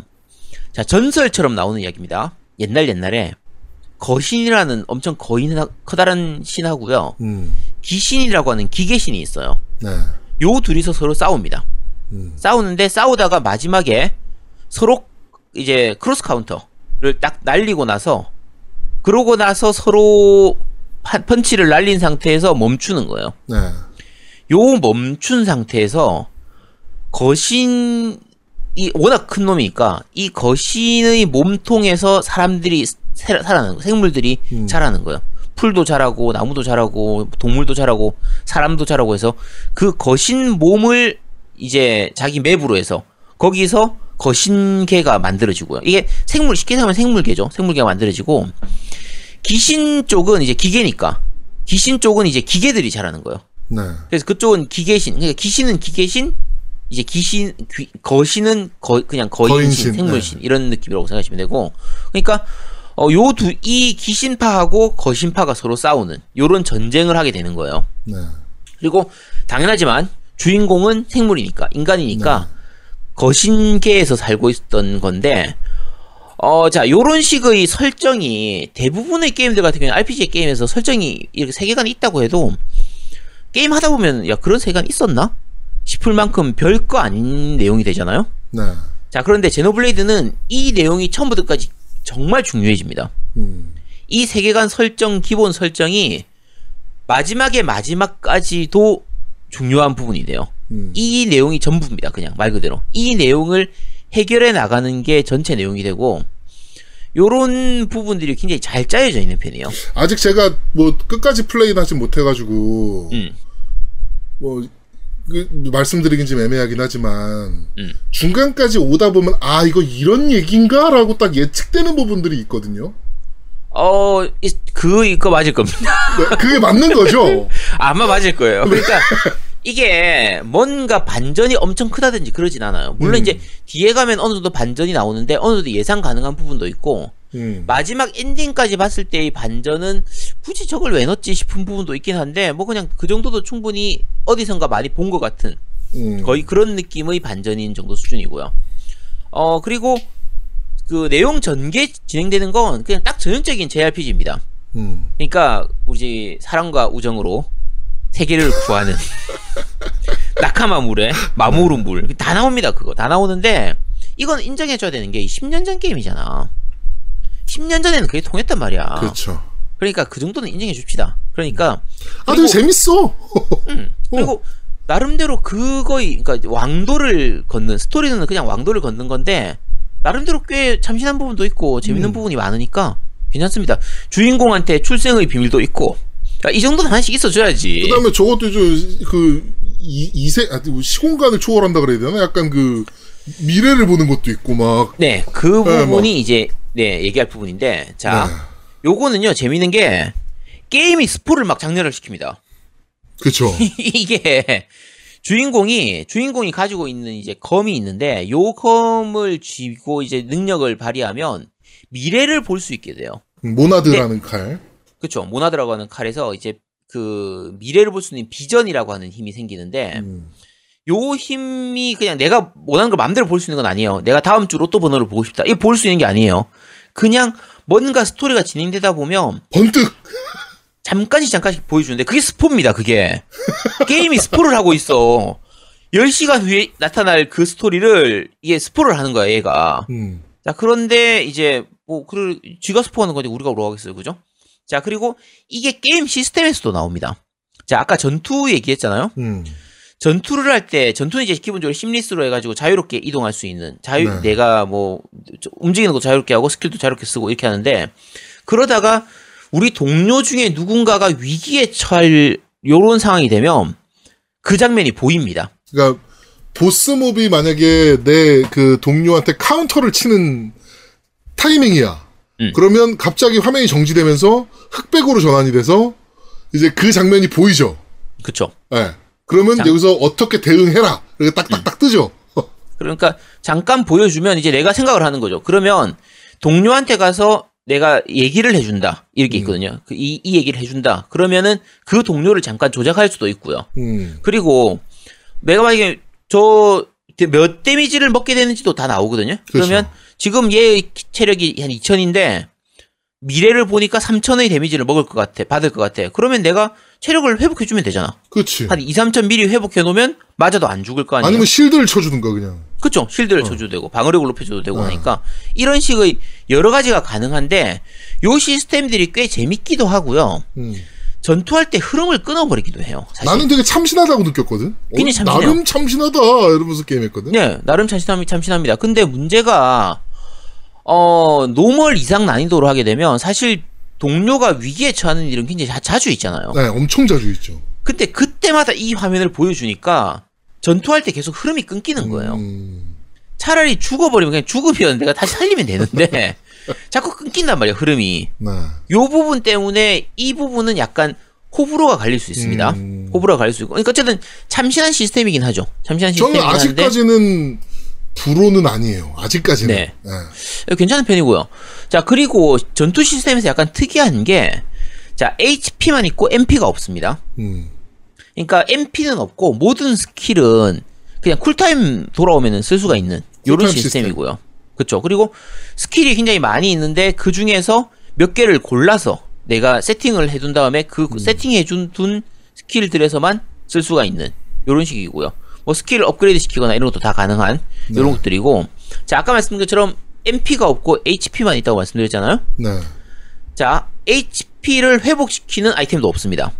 자 전설처럼 나오는 이야기입니다. 옛날 옛날에 거신이라는 엄청 거인 커다란 신하고요. 음. 기신이라고 하는 기계신이 있어요. 네. 요 둘이서 서로 싸웁니다. 음. 싸우는데 싸우다가 마지막에 서로 이제 cross counter를 딱 날리고 나서 그러고 나서 서로 판- 펀치를 날린 상태에서 멈추는 거예요. 네. 요 멈춘 상태에서 거신이 워낙 큰 놈이니까 이 거신의 몸통에서 사람들이 새- 살아나는 거, 생물들이 음. 자라는 거예요. 풀도 자라고 나무도 자라고 동물도 자라고 사람도 자라고 해서 그 거신 몸을 이제 자기 맵으로 해서 거기서 거신계가 만들어지고요. 이게 생물 쉽게 생각하면 생물계죠. 생물계가 만들어지고 귀신 쪽은 이제 기계니까 귀신 쪽은 이제 기계들이 자라는 거예요. 네. 그래서 그쪽은 기계신, 그러니까 귀신은 기계신, 이제 귀신, 귀- 거신은 거, 그냥 거인신, 거인신, 네. 생물신 이런 느낌이라고 생각하시면 되고, 그러니까 어, 요 두 이 귀신파하고 거신파가 서로 싸우는 요런 전쟁을 하게 되는 거예요. 네. 그리고 당연하지만 주인공은 생물이니까 인간이니까 거신계에서 살고 있었던 건데 어, 자, 요런 식의 설정이 대부분의 게임들 같은 경우는 RPG 게임에서 설정이 이렇게 세계관이 있다고 해도 게임 하다 보면 야, 그런 세계관 있었나? 싶을 만큼 별거 아닌 내용이 되잖아요. 네. 자, 그런데 제노블레이드는 이 내용이 처음부터까지 정말 중요해집니다. 음. 이 세계관 설정 기본 설정이 마지막에 마지막까지도 중요한 부분이 돼요. 음. 이 내용이 전부입니다. 그냥 말 그대로 이 내용을 해결해 나가는 게 전체 내용이 되고 요런 부분들이 굉장히 잘 짜여져 있는 편이에요. 아직 제가 뭐 끝까지 플레이는 하지 못해가지고 음. 뭐 그, 말씀드리긴 좀 애매하긴 하지만 음. 중간까지 오다 보면 아 이거 이런 얘기인가라고 딱 예측되는 부분들이 있거든요. 어, 이- 그 이거 맞을 겁니다. 네, 그게 맞는 거죠. 아마 맞을 거예요. 그러니까 이게 뭔가 반전이 엄청 크다든지 그러진 않아요. 물론 음. 이제 뒤에 가면 어느 정도 반전이 나오는데 어느 정도 예상 가능한 부분도 있고 음. 마지막 엔딩까지 봤을 때의 반전은 굳이 저걸 왜 넣었지 싶은 부분도 있긴 한데 뭐 그냥 그 정도도 충분히 어디선가 많이 본 것 같은 음. 거의 그런 느낌의 반전인 정도 수준이고요. 어 그리고 그 내용 전개 진행되는 건 그냥 딱 전형적인 JRPG입니다. 음. 그러니까 우리 사랑과 우정으로 세계를 구하는 나카마물의 마모루물 다 나옵니다. 그거 다 나오는데 이건 인정해줘야 되는 게 10년 전 게임이잖아. 10년 전에는 그게 통했단 말이야. 그렇죠. 그러니까 그 정도는 인정해 줍시다. 그러니까 아 되게 재밌어. 그리고 나름대로 그거의 그러니까 왕도를 걷는 스토리는 그냥 왕도를 걷는 건데 나름대로 꽤 참신한 부분도 있고 재밌는 음. 부분이 많으니까 괜찮습니다. 주인공한테 출생의 비밀도 있고 그러니까 이 정도는 하나씩 있어줘야지. 그다음에 저것도 좀그 이세 아, 시공간을 초월한다 그래야 되나? 약간 그 미래를 보는 것도 있고 막. 네, 그 네, 부분이 이제 네 얘기할 부분인데 자 네. 요거는요 재밌는 게 게임이 스포를 막 장렬을 시킵니다. 그렇죠. 이게 주인공이 주인공이 가지고 있는 이제 검이 있는데 요 검을 쥐고 이제 능력을 발휘하면 미래를 볼 수 있게 돼요. 모나드라는 칼. 그렇죠. 모나드라고 하는 칼에서 이제 그 미래를 볼 수 있는 비전이라고 하는 힘이 생기는데 음. 요 힘이 그냥 내가 원하는 걸 마음대로 볼 수 있는 건 아니에요. 내가 다음 주 로또 번호를 보고 싶다. 이거 볼 수 있는 게 아니에요. 그냥 뭔가 스토리가 진행되다 보면 번뜩 잠깐씩 잠깐씩 보여주는데 그게 스포입니다. 그게 게임이 스포를 하고 있어. 10시간 후에 나타날 그 스토리를 이게 스포를 하는 거야, 얘가. 음. 자, 그런데 이제 뭐 그 지가 스포하는 거지 우리가 뭐로 하겠어요. 그죠? 자, 그리고 이게 게임 시스템에서도 나옵니다. 자, 아까 전투 얘기했잖아요. 음. 전투를 할 때 전투는 이제 기본적으로 seamless로 해가지고 자유롭게 이동할 수 있는 자유 네. 내가 뭐 저- 움직이는 거 자유롭게 하고 skill도 자유롭게 쓰고 이렇게 하는데 그러다가 우리 동료 중에 누군가가 위기에 처할 요런 상황이 되면 그 장면이 보입니다. 그러니까 보스몹이 만약에 내 그 동료한테 카운터를 치는 타이밍이야. 음. 그러면 갑자기 화면이 정지되면서 흑백으로 전환이 돼서 이제 그 장면이 보이죠. 그쵸? 예. 그러면 자. 여기서 어떻게 대응해라. 이렇게 딱딱딱 뜨죠. 그러니까 잠깐 보여주면 이제 내가 생각을 하는 거죠. 그러면 동료한테 가서 내가 얘기를 해준다 이렇게 있거든요. 그 이, 이 얘기를 해준다. 그러면은 그 동료를 잠깐 조작할 수도 있고요. 음. 그리고 내가 만약에 저 몇 데미지를 먹게 되는지도 다 나오거든요. 그러면 그렇죠. 지금 얘 체력이 한 2000인데 미래를 보니까 3000의 데미지를 먹을 것 같아. 받을 것 같아. 그러면 내가 체력을 회복해 주면 되잖아. 그렇지. 한 2, 3000 미리 회복해 놓으면 맞아도 안 죽을 거 아니에요. 아니면 shield를 쳐주든가 그냥. 그쵸. 실드를 어. 쳐줘도 되고, 방어력을 높여줘도 되고 네. 하니까, 이런 식의 여러 가지가 가능한데, 요 시스템들이 꽤 재밌기도 하고요. 음. 전투할 때 흐름을 끊어버리기도 해요. 사실. 나는 되게 참신하다고 느꼈거든. 굉장히 참신해요. 나름 참신하다 이러면서 게임했거든. 네, 나름 참신함이 참신합니다. 근데 문제가, 어, normal 이상 난이도로 하게 되면, 사실, 동료가 위기에 처하는 일은 굉장히 자, 자주 있잖아요. 네, 엄청 자주 있죠. 근데 그때마다 이 화면을 보여주니까, 전투할 때 계속 흐름이 끊기는 거예요. 음. 차라리 죽어버리면 그냥 죽으면 내가 다시 살리면 되는데 자꾸 끊긴단 말이야 흐름이 네. 요 부분 때문에 이 부분은 약간 호불호가 갈릴 수 있습니다 음. 호불호가 갈릴 수 있고 그러니까 어쨌든 참신한 시스템이긴 하죠 참신한 저는 시스템이긴 한데 아직까지는 불호는 아니에요. 아직까지는. 네. 네. 괜찮은 편이고요 자 그리고 전투 시스템에서 약간 특이한 게 자 HP만 있고 MP가 없습니다 음. 그러니까 MP는 없고 모든 skill은 그냥 cool time 돌아오면은 쓸 수가 있는 요런 시스템이고요. 그렇죠. 그리고 skill이 굉장히 많이 있는데 그 중에서 몇 개를 골라서 내가 세팅을 해둔 다음에 그 음. 세팅해준 둔 skill들에서만 쓸 수가 있는 요런 식이고요. 뭐 skill을 업그레이드 시키거나 이런 것도 다 가능한 요런 네. 것들이고 자 아까 말씀드린 것처럼 MP가 없고 HP만 있다고 말씀드렸잖아요. 네. 자 HP를 회복시키는 아이템도 없습니다.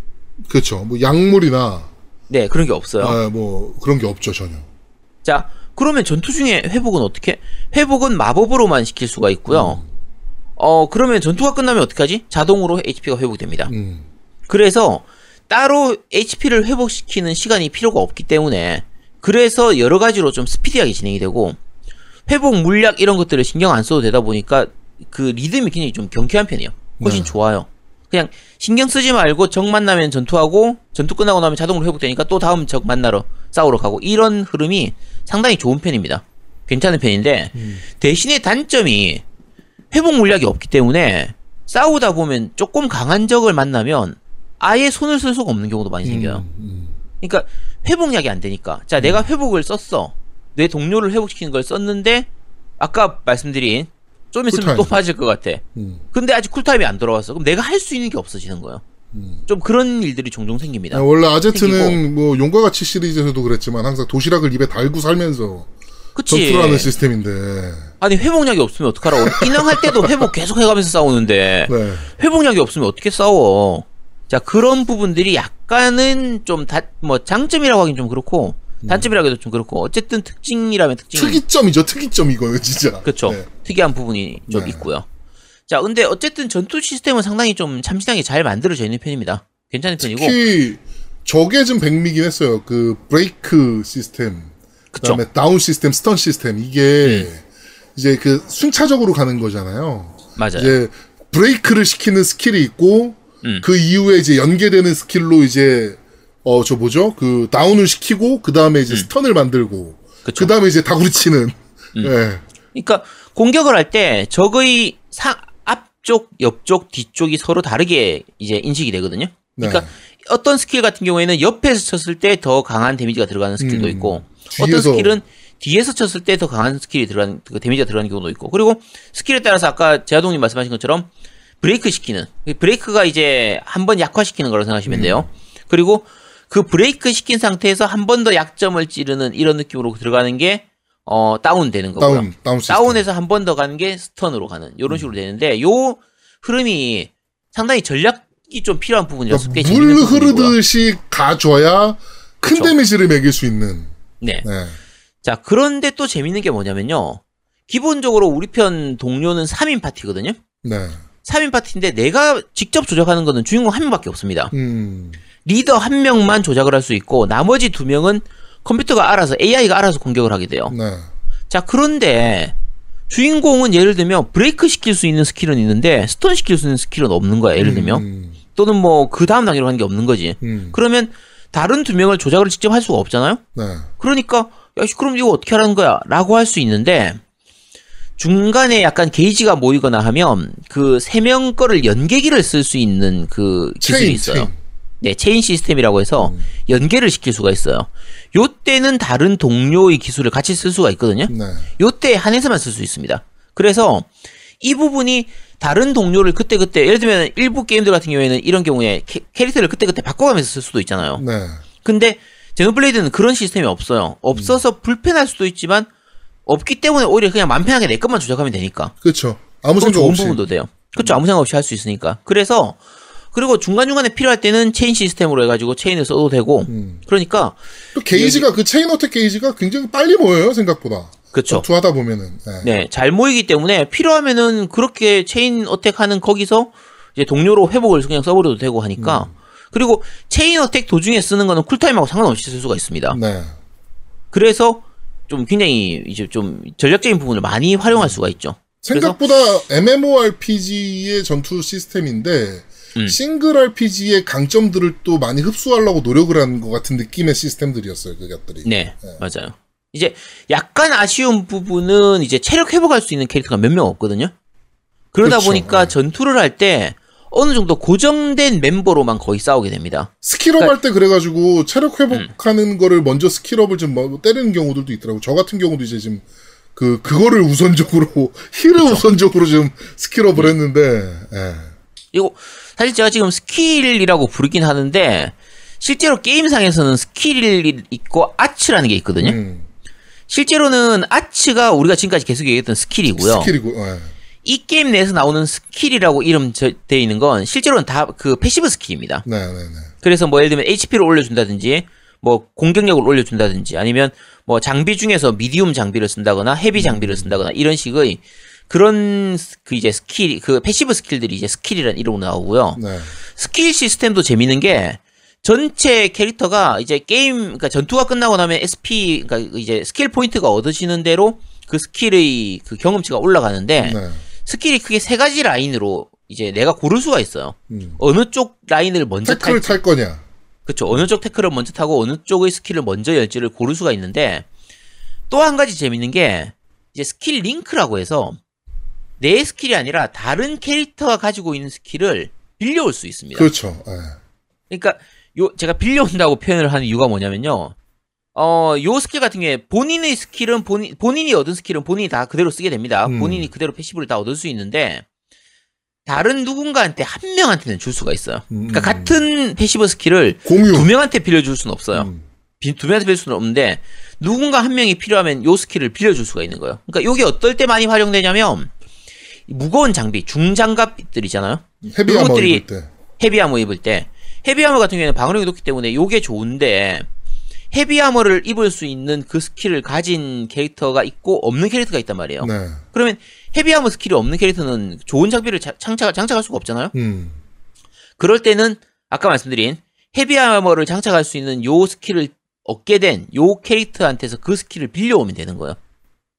그렇죠. 뭐 약물이나 네 그런 게 없어요. 아, 뭐 그런 게 없죠 전혀. 자, 그러면 전투 중에 회복은 어떻게? 회복은 마법으로만 시킬 수가 있고요. 어, 그러면 전투가 끝나면 어떻게 하지? 자동으로 HP가 회복됩니다. 음. 그래서 따로 HP를 회복시키는 시간이 필요가 없기 때문에 그래서 여러 가지로 좀 스피디하게 진행이 되고 회복 물약 이런 것들을 신경 안 써도 되다 보니까 그 리듬이 굉장히 좀 경쾌한 편이에요. 훨씬 네. 좋아요. 그냥 신경 쓰지 말고 적 만나면 전투하고 전투 끝나고 나면 자동으로 회복되니까 또 다음 적 만나러 싸우러 가고 이런 흐름이 상당히 좋은 편입니다. 괜찮은 편인데 대신에 단점이 회복 물약이 없기 때문에 싸우다 보면 조금 강한 적을 만나면 아예 손을 쓸 수가 없는 경우도 많이 생겨요. 음. 그러니까 회복약이 안 되니까. 자, 내가 회복을 썼어. 내 동료를 회복시키는 걸 썼는데 아까 말씀드린 좀 있으면 쿨타임. 또 맞을 것 같아. 음. 근데 아직 쿨타임이 안 돌아왔어. 그럼 내가 할 수 있는 게 없어지는 거예요. 음. 좀 그런 일들이 종종 생깁니다. 아, 원래 아제트는 뭐 용과 같이 시리즈에서도 그랬지만 항상 도시락을 입에 달고 살면서 그치? 전투를 하는 시스템인데. 아니 회복약이 없으면 어떡하라고. 인왕할 때도 회복 계속 해가면서 싸우는데 네. 회복약이 없으면 어떻게 싸워? 자 그런 부분들이 약간은 좀 다 뭐 장점이라고 하긴 좀 그렇고 단점이라고 해도 좀 그렇고 어쨌든 특징이라면 특징이 특이점이죠, 특이점 이거는 진짜. 그렇죠. 네. 특이한 부분이 좀 네. 있고요. 자, 근데 어쨌든 전투 시스템은 상당히 좀 참신하게 잘 만들어져 있는 편입니다. 괜찮은 편이고. 특히 저게 좀 백미긴 했어요. 그 브레이크 시스템, 그쵸. 그다음에 다운 시스템, stun 시스템 이게 음. 이제 그 순차적으로 가는 거잖아요. 맞아요. 이제 브레이크를 시키는 스킬이 있고 음. 그 이후에 이제 연계되는 스킬로 이제 어 저 뭐죠? 그 다운을 시키고 그 다음에 이제 stun을 만들고 음. 그 다음에 이제 다구리 치는. 예. 그러니까 공격을 할 때 적의 상 앞쪽, 옆쪽, 뒤쪽이 서로 다르게 이제 인식이 되거든요. 그러니까 네. 어떤 스킬 같은 경우에는 옆에서 쳤을 때 더 강한 데미지가 들어가는 스킬도 음. 있고 어떤. 스킬은 뒤에서 쳤을 때 더 강한 스킬이 들어가는 그 데미지가 들어가는 경우도 있고 그리고 스킬에 따라서 아까 제아동님 말씀하신 것처럼 브레이크 시키는 브레이크가 이제 한 번 약화시키는 거라고 생각하시면 돼요. 그리고 그 브레이크 시킨 상태에서 한 번 더 약점을 찌르는 이런 느낌으로 들어가는 게 어, 다운되는 거고요. 다운, 다운 시스템. 다운에서 한 번 더 가는 게 stun으로 가는 이런 식으로 되는데 요 흐름이 상당히 전략이 좀 필요한 부분이라서 꽤 그러니까 물. 흐르듯이 가줘야 큰 그쵸. 데미지를 먹일 수 있는. 네. 네. 자, 그런데 또 재밌는 게 뭐냐면요. 기본적으로 우리 편 동료는 3인 파티거든요. 네. 3인 파티인데 내가 직접 조작하는 거는 주인공 한 명밖에 없습니다. 음. 리더 한 명만 조작을 할 수 있고 나머지 두 명은 컴퓨터가 알아서 AI가 알아서 공격을 하게 돼요. 네. 자, 그런데 주인공은 예를 들면 브레이크 시킬 수 있는 스킬은 있는데 stun 시킬 수 있는 스킬은 없는 거야. 예를 들면 음. 또는 뭐 그 다음 단계로 하는 게 없는 거지. 음. 그러면 다른 두 명을 조작을 직접 할 수가 없잖아요. 네. 그러니까 야 씨, 그럼 이거 어떻게 하라는 거야?라고 할 수 있는데 중간에 약간 게이지가 모이거나 하면 그 세 명 거를 연계기를 쓸 수 있는 그 기술이 체인, 있어요. 체인. 네, 체인 시스템이라고 해서 연계를 시킬 수가 있어요. 요때는 다른 동료의 기술을 같이 쓸 수가 있거든요. 네. 요때 한해서만 쓸 수 있습니다. 그래서 이 부분이 다른 동료를 그때그때 예를 들면 일부 게임들 같은 경우에는 이런 경우에 캐, 캐릭터를 그때그때 바꿔가면서 쓸 수도 있잖아요. 네. 근데 제노블레이드는 그런 시스템이 없어요. 없어서 불편할 수도 있지만 없기 때문에 오히려 그냥 맘 편하게 내 것만 조작하면 되니까. 그렇죠. 아무 또 생각 좋은 없이. 부분도 돼요. 그렇죠. 아무 생각 없이 할 수 있으니까. 그래서 그리고 중간중간에 필요할 때는 체인 시스템으로 해가지고 체인을 써도 되고 음. 그러니까 또 게이지가 그 chain attack 게이지가 굉장히 빨리 모여요 생각보다. 그렇죠. 전투하다 보면은. 네. 네, 잘 모이기 때문에 필요하면은 그렇게 chain attack하는 거기서 이제 동료로 회복을 그냥 써버려도 되고 하니까 음. 그리고 chain attack 도중에 쓰는 거는 쿨타임하고 상관없이 쓸 수가 있습니다. 네. 그래서 좀 굉장히 이제 좀 전략적인 부분을 많이 활용할 수가 있죠. 생각보다 MMORPG의 전투 시스템인데 음. 싱글 RPG의 강점들을 또 많이 흡수하려고 노력을 한 것 같은 느낌의 시스템들이었어요 그것들이. 네, 맞아요. 이제 약간 아쉬운 부분은 이제 체력 회복할 수 있는 캐릭터가 몇 명 없거든요. 그러다 그렇죠. 보니까 네. 전투를 할 때 어느 정도 고정된 멤버로만 거의 싸우게 됩니다. skill up 그러니까- 할때 그래가지고 체력 회복하는 거를 먼저 skill up을 좀 뭐 때리는 경우들도 있더라고. 저 같은 경우도 이제 지금 그 그거를 우선적으로 힐을 우선적으로 좀 skill up을 했는데 예. 이거 사실 제가 지금 스킬이라고 부르긴 하는데 실제로 게임상에서는 스킬이 있고 arts라는 게 있거든요. 음, 실제로는 아츠가 우리가 지금까지 계속 얘기했던 스킬이고요. 스킬이고 예. 이 게임 내에서 나오는 스킬이라고 이름 되어 있는 건 실제로는 다 그 passive skill입니다. 네, 네, 네. 그래서 뭐 예를 들면 HP를 올려준다든지 뭐 공격력을 올려준다든지 아니면 뭐 장비 중에서 medium 장비를 쓴다거나 heavy 장비를 쓴다거나 이런 식의 그런 스- 그 이제 스킬 그 passive skill들이 이제 스킬이라는 이름으로 나오고요. 네. 스킬 시스템도 재밌는 게 전체 캐릭터가 이제 게임 그러니까 전투가 끝나고 나면 SP 그러니까 이제 스킬 포인트가 얻으시는 대로 그 스킬의 그 경험치가 올라가는데 네. 스킬이 크게 세 가지 라인으로 이제 내가 고를 수가 있어요. 음. 어느 쪽 라인을 먼저 tech를 탈지 탈 거냐? 그렇죠. 어느 쪽 tech를 먼저 타고 어느 쪽의 스킬을 먼저 열지를 고를 수가 있는데 또 한 가지 재밌는 게 이제 skill link라고 해서 내 스킬이 아니라 다른 캐릭터가 가지고 있는 스킬을 빌려올 수 있습니다. 그렇죠. 예. 그러니까 요 제가 빌려온다고 표현을 하는 이유가 뭐냐면요. 어, 요 스킬 같은 경우에 본인의 스킬은 본인 본인이 얻은 스킬은 본인이 다 그대로 쓰게 됩니다. 음. 본인이 그대로 passive를 다 얻을 수 있는데 다른 누군가한테 한 명한테는 줄 수가 있어요. 그러니까 음. 같은 passive skill을 공유. 두 명한테 빌려줄 수는 없어요. 음. 비- 두 명한테 빌릴 수는 없는데 누군가 한 명이 필요하면 요 스킬을 빌려줄 수가 있는 거예요. 그러니까 요게 어떨 때 많이 활용되냐면 무거운 장비, 중장갑들이잖아요. heavy armor 입을 때. heavy armor 입을 때 heavy armor 같은 경우에는 방어력이 높기 때문에 요게 좋은데 heavy armor를 입을 수 있는 그 스킬을 가진 캐릭터가 있고 없는 캐릭터가 있단 말이에요. 네. 그러면 heavy armor 스킬이 없는 캐릭터는 좋은 장비를 자- 장착, 장착할 수가 없잖아요. 음. 그럴 때는 아까 말씀드린 heavy armor를 장착할 수 있는 요 스킬을 얻게 된 요 캐릭터한테서 그 스킬을 빌려오면 되는 거예요.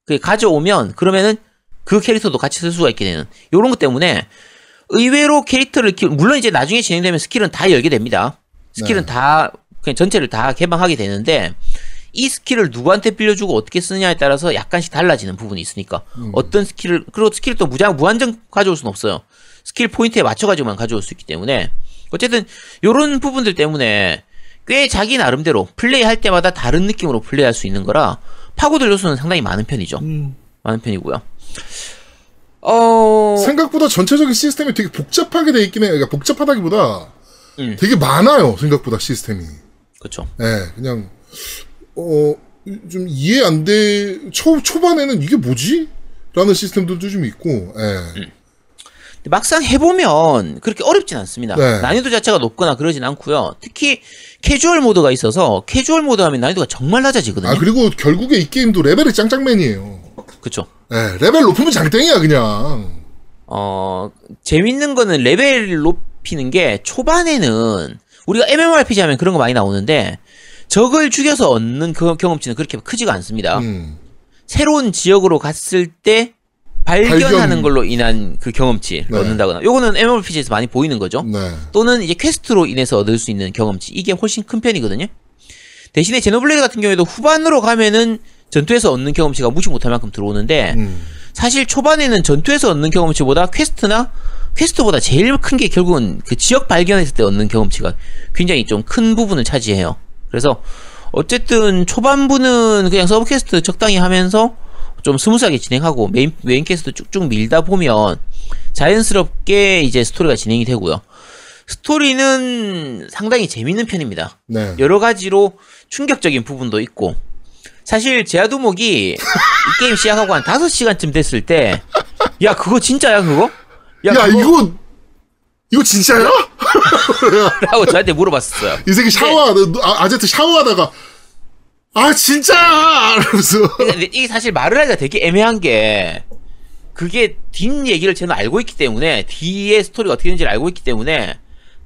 그 가져오면 그러면은 그 캐릭터도 같이 쓸 수가 있게 되는 요런 것 때문에 의외로 캐릭터를 키 물론 이제 나중에 진행되면 스킬은 다 열게 됩니다. 스킬은 네. 다 그냥 전체를 다 개방하게 되는데 이 스킬을 누구한테 빌려주고 어떻게 쓰느냐에 따라서 약간씩 달라지는 부분이 있으니까 음. 어떤 스킬을 그리고 스킬을 또 무장 무한정 가져올 수는 없어요. 스킬 포인트에 맞춰가지고만 가져올 수 있기 때문에 어쨌든 요런 부분들 때문에 꽤 자기 나름대로 플레이할 때마다 다른 느낌으로 플레이할 수 있는 거라 파고들 요소는 상당히 많은 편이죠. 음. 많은 편이고요. 어 생각보다 전체적인 시스템이 되게 복잡하게 돼 있긴 해요. 그러니까 복잡하다기보다 음. 되게 많아요. 생각보다 시스템이. 그렇죠. 예, 그냥 어 좀 이해 안 돼. 초 초반에는 이게 뭐지? 라는 시스템들도 좀 있고. 예. 근데 막상 해보면 그렇게 어렵진 않습니다. 네. 난이도 자체가 높거나 그러진 않고요. 특히 캐주얼 모드가 있어서 캐주얼 모드 하면 난이도가 정말 낮아지거든요. 아 그리고 결국에 이 게임도 레벨이 짱짱맨이에요. 그렇죠. 예, 레벨 높으면 장땡이야 그냥. 어, 재밌는 거는 레벨 높이는 게 초반에는 우리가 MMORPG 하면 그런 거 많이 나오는데 적을 죽여서 얻는 그 경험치는 그렇게 크지가 않습니다. 음. 새로운 지역으로 갔을 때 발견하는 발견. 걸로 인한 그 경험치를 네. 얻는다거나 요거는 MMORPG에서 많이 보이는 거죠. 네. 또는 이제 quest로 인해서 얻을 수 있는 경험치 이게 훨씬 큰 편이거든요. 대신에 Xenoblade 같은 경우에도 후반으로 가면은 전투에서 얻는 경험치가 무시 못할 만큼 들어오는데 음. 사실 초반에는 전투에서 얻는 경험치보다 quest나 quest보다 제일 큰 게 결국은 그 지역 발견했을 때 얻는 경험치가 굉장히 좀 큰 부분을 차지해요. 그래서 어쨌든 초반부는 그냥 sub quest 적당히 하면서 좀 smooth하게 진행하고 main main quest 쭉쭉 밀다 보면 자연스럽게 이제 스토리가 진행이 되고요. 스토리는 상당히 재밌는 편입니다. 네. 여러 가지로 충격적인 부분도 있고 사실 제아두목이 이 게임 시작하고 한 5시간쯤 됐을 때 야 그거 진짜야 그거? 야, 그거- 이거 이거 진짜야? 라고 저한테 물어봤었어요 이 새끼 샤워하다 아, 아제트 샤워하다가 아 진짜야! 이러면서 근데 이게 사실 말을 하기가 되게 애매한 게 그게 뒷 얘기를 저는 알고 있기 때문에 뒤에 스토리가 어떻게 되는지를 알고 있기 때문에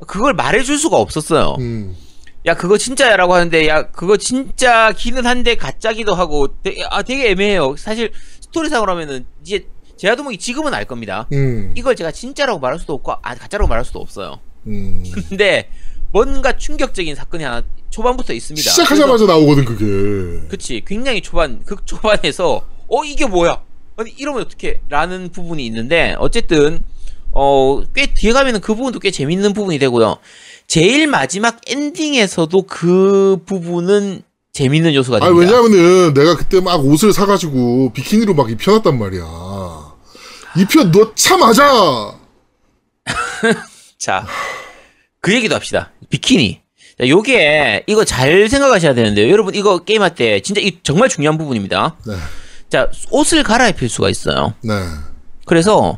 그걸 말해줄 수가 없었어요 음. 야 그거 진짜야라고 하는데 야 그거 진짜기는 한데 가짜기도 하고 되게, 아 되게 애매해요 사실 스토리상으로 하면은 이제 제아도목이 지금은 알 겁니다 음. 이걸 제가 진짜라고 말할 수도 없고 아 가짜라고 말할 수도 없어요 음. 근데 뭔가 충격적인 사건이 하나 초반부터 있습니다 시작하자마자 나오거든 그게. 그치 굉장히 초반 극 초반에서 어 이게 뭐야 아니 이러면 어떻게 라는 부분이 있는데 어쨌든 어 꽤 뒤에 가면은 그 부분도 꽤 재밌는 부분이 되고요 제일 마지막 엔딩에서도 그 부분은 재밌는 요소가 아 됩니다 왜냐면은 내가 그때 막 옷을 사가지고 비키니로 막 입혀놨단 말이야. 입혀 넣자마자 자, 그 얘기도 합시다. 비키니. 자, 요게, 이거 잘 생각하셔야 되는데요. 여러분, 이거 게임할 때 진짜 이 정말 중요한 부분입니다. 네. 자, 옷을 갈아입힐 수가 있어요. 네. 그래서,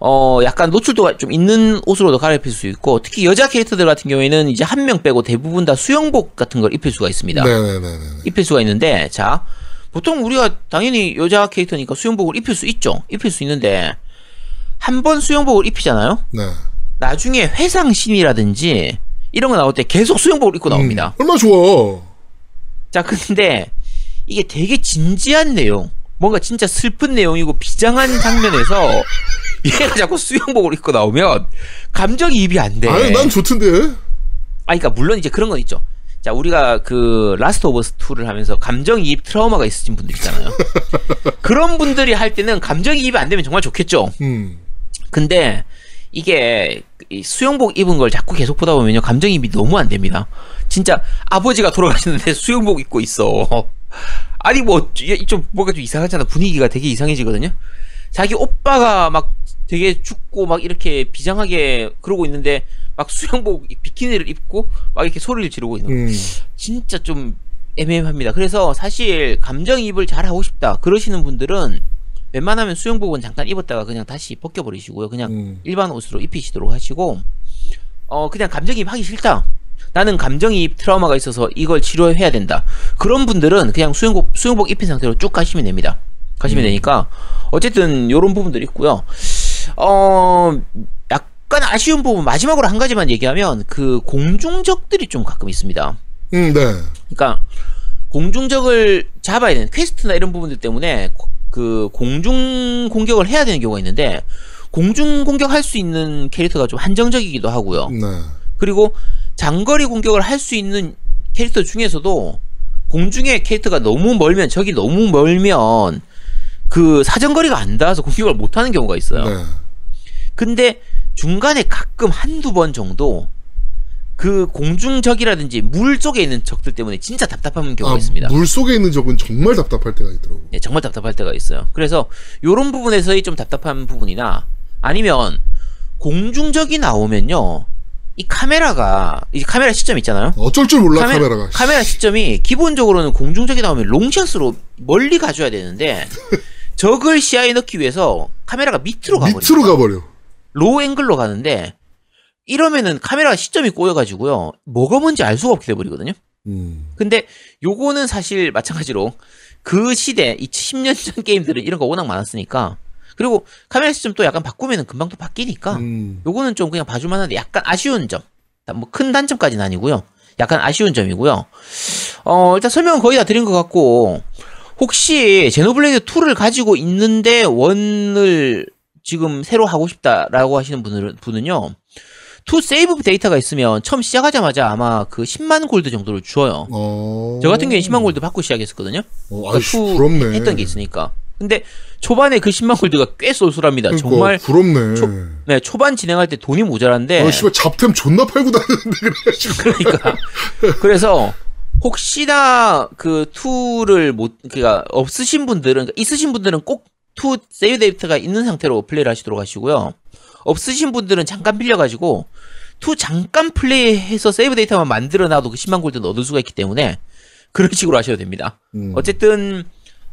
어, 약간 노출도가 좀 있는 옷으로도 갈아입힐 수 있고, 특히 여자 캐릭터들 같은 경우에는 이제 한 명 빼고 대부분 다 수영복 같은 걸 입힐 수가 있습니다. 네네네네. 입힐 수가 있는데, 자, 보통 우리가 당연히 여자 캐릭터니까 수영복을 입힐 수 있죠. 입힐 수 있는데, 한 번 수영복을 입히잖아요? 네. 나중에 회상신이라든지 이런 거 나올 때 계속 수영복을 입고 나옵니다. 음, 얼마나 좋아. 자, 근데 이게 되게 진지한 내용, 뭔가 진짜 슬픈 내용이고 비장한 장면에서 얘가 자꾸 수영복을 입고 나오면 감정이입이 안 돼. 아니 난 좋던데. 아, 그러니까 물론 이제 그런 건 있죠. 자, 우리가 그 Last of Us 2를 하면서 감정이입 트라우마가 있으신 분들 있잖아요. 그런 분들이 할 때는 감정이입이 안 되면 정말 좋겠죠. 음. 근데 이게 이 수영복 입은 걸 자꾸 계속 보다 보면요 감정이입이 너무 안 됩니다. 진짜 아버지가 돌아가셨는데 수영복 입고 있어. 아니 뭐좀 뭔가 좀 이상하잖아 분위기가 되게 이상해지거든요. 자기 오빠가 막 되게 죽고 막 이렇게 비장하게 그러고 있는데 막 수영복 비키니를 입고 막 이렇게 소리를 지르고 있는 거. 음. 진짜 좀 애매합니다. 그래서 사실 감정이입을 잘 하고 싶다 그러시는 분들은 웬만하면 수영복은 잠깐 입었다가 그냥 다시 벗겨버리시고요. 그냥 음. 일반 옷으로 입히시도록 하시고 어 그냥 감정이입 하기 싫다. 나는 감정이입 트라우마가 있어서 이걸 치료해야 된다. 그런 분들은 그냥 수영복 수영복 입힌 상태로 쭉 가시면 됩니다. 가시면 되니까 어쨌든 요런 부분들이 있고요. 어 약간 아쉬운 부분 마지막으로 한 가지만 얘기하면 그 공중적들이 좀 가끔 있습니다. 음, 네. 그러니까 공중적을 잡아야 되는 quest나 이런 부분들 때문에 고- 그 공중 공격을 해야 되는 경우가 있는데 공중 공격할 수 있는 캐릭터가 좀 한정적이기도 하고요. 네. 그리고 장거리 공격을 할 수 있는 캐릭터 중에서도 공중의 캐릭터가 너무 멀면 적이 너무 멀면 그 사정거리가 안 닿아서 공격을 못 하는 경우가 있어요. 네. 근데 중간에 가끔 한두 번 정도 그 공중적이라든지 물 속에 있는 적들 때문에 진짜 답답한 경우가 아, 있습니다. 물 속에 있는 적은 정말 답답할 때가 있더라고. 예, 정말 답답할 때가 있어요. 그래서 요런 부분에서의 좀 답답한 부분이나 아니면 공중적이 나오면요. 이 카메라가 이 카메라 시점 있잖아요. 어쩔 줄 몰라 카메- 카메라가. 카메라 시점이 기본적으로는 공중적이 나오면 롱샷으로 멀리 가줘야 되는데 적을 시야에 넣기 위해서 카메라가 밑으로 가버려요. 밑으로 가버려. low angle로 가는데 이러면은 카메라 시점이 꼬여가지고요. 뭐가 뭔지 알 수가 없게 돼버리거든요. 음. 근데 요거는 사실 마찬가지로 그 시대 이 10년 전 게임들은 이런 거 워낙 많았으니까 그리고 카메라 시점 또 약간 바꾸면은 금방 또 바뀌니까 음. 요거는 좀 그냥 봐줄만 한데 약간 아쉬운 점. 뭐 큰 단점까지는 아니고요. 약간 아쉬운 점이고요. 어 일단 설명은 거의 다 드린 것 같고 혹시 Xenoblade 2를 가지고 있는데 one을 지금 새로 하고 싶다라고 하시는 분은, 분은요. 2 세이브 데이터가 있으면 처음 시작하자마자 아마 그 10만 골드 정도를 주어요. 어. 저 같은 경우에 10만 골드 받고 시작했었거든요. 어, 그러니까 아이씨, 2 부럽네. 했던 게 있으니까. 근데 초반에 그 10만 골드가 꽤 쏠쏠합니다. 그러니까, 정말 부럽네. 초- 네, 초반 진행할 때 돈이 모자란데 아, 씨발 잡템 존나 팔고 다니는데 그래가지고. 그러니까 그래서 혹시나 그 2를 못 그니까 없으신 분들은 그러니까 있으신 분들은 꼭2 세이브 데이터가 있는 상태로 플레이를 하시도록 하시고요. 없으신 분들은 잠깐 빌려 가지고 2 잠깐 플레이해서 save 데이터만 만들어 놔도 그 10만 gold는 얻을 수가 있기 때문에 그런 식으로 하셔도 됩니다. 음. 어쨌든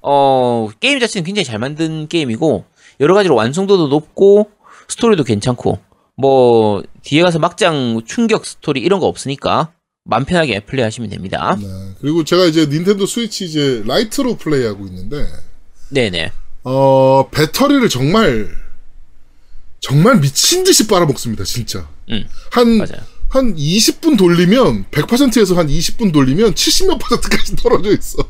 어 게임 자체는 굉장히 잘 만든 게임이고 여러 가지로 완성도도 높고 스토리도 괜찮고 뭐 뒤에 가서 막장 충격 스토리 이런 거 없으니까 맘 편하게 플레이하시면 됩니다. 네. 그리고 제가 이제 닌텐도 스위치 이제 Lite로 플레이하고 있는데 네네. 어 배터리를 정말 정말 미친 듯이 빨아먹습니다 진짜 음 한 맞아요. 한 20분 돌리면 100%에서 한 20분 돌리면 70몇 퍼센트까지 떨어져 있어.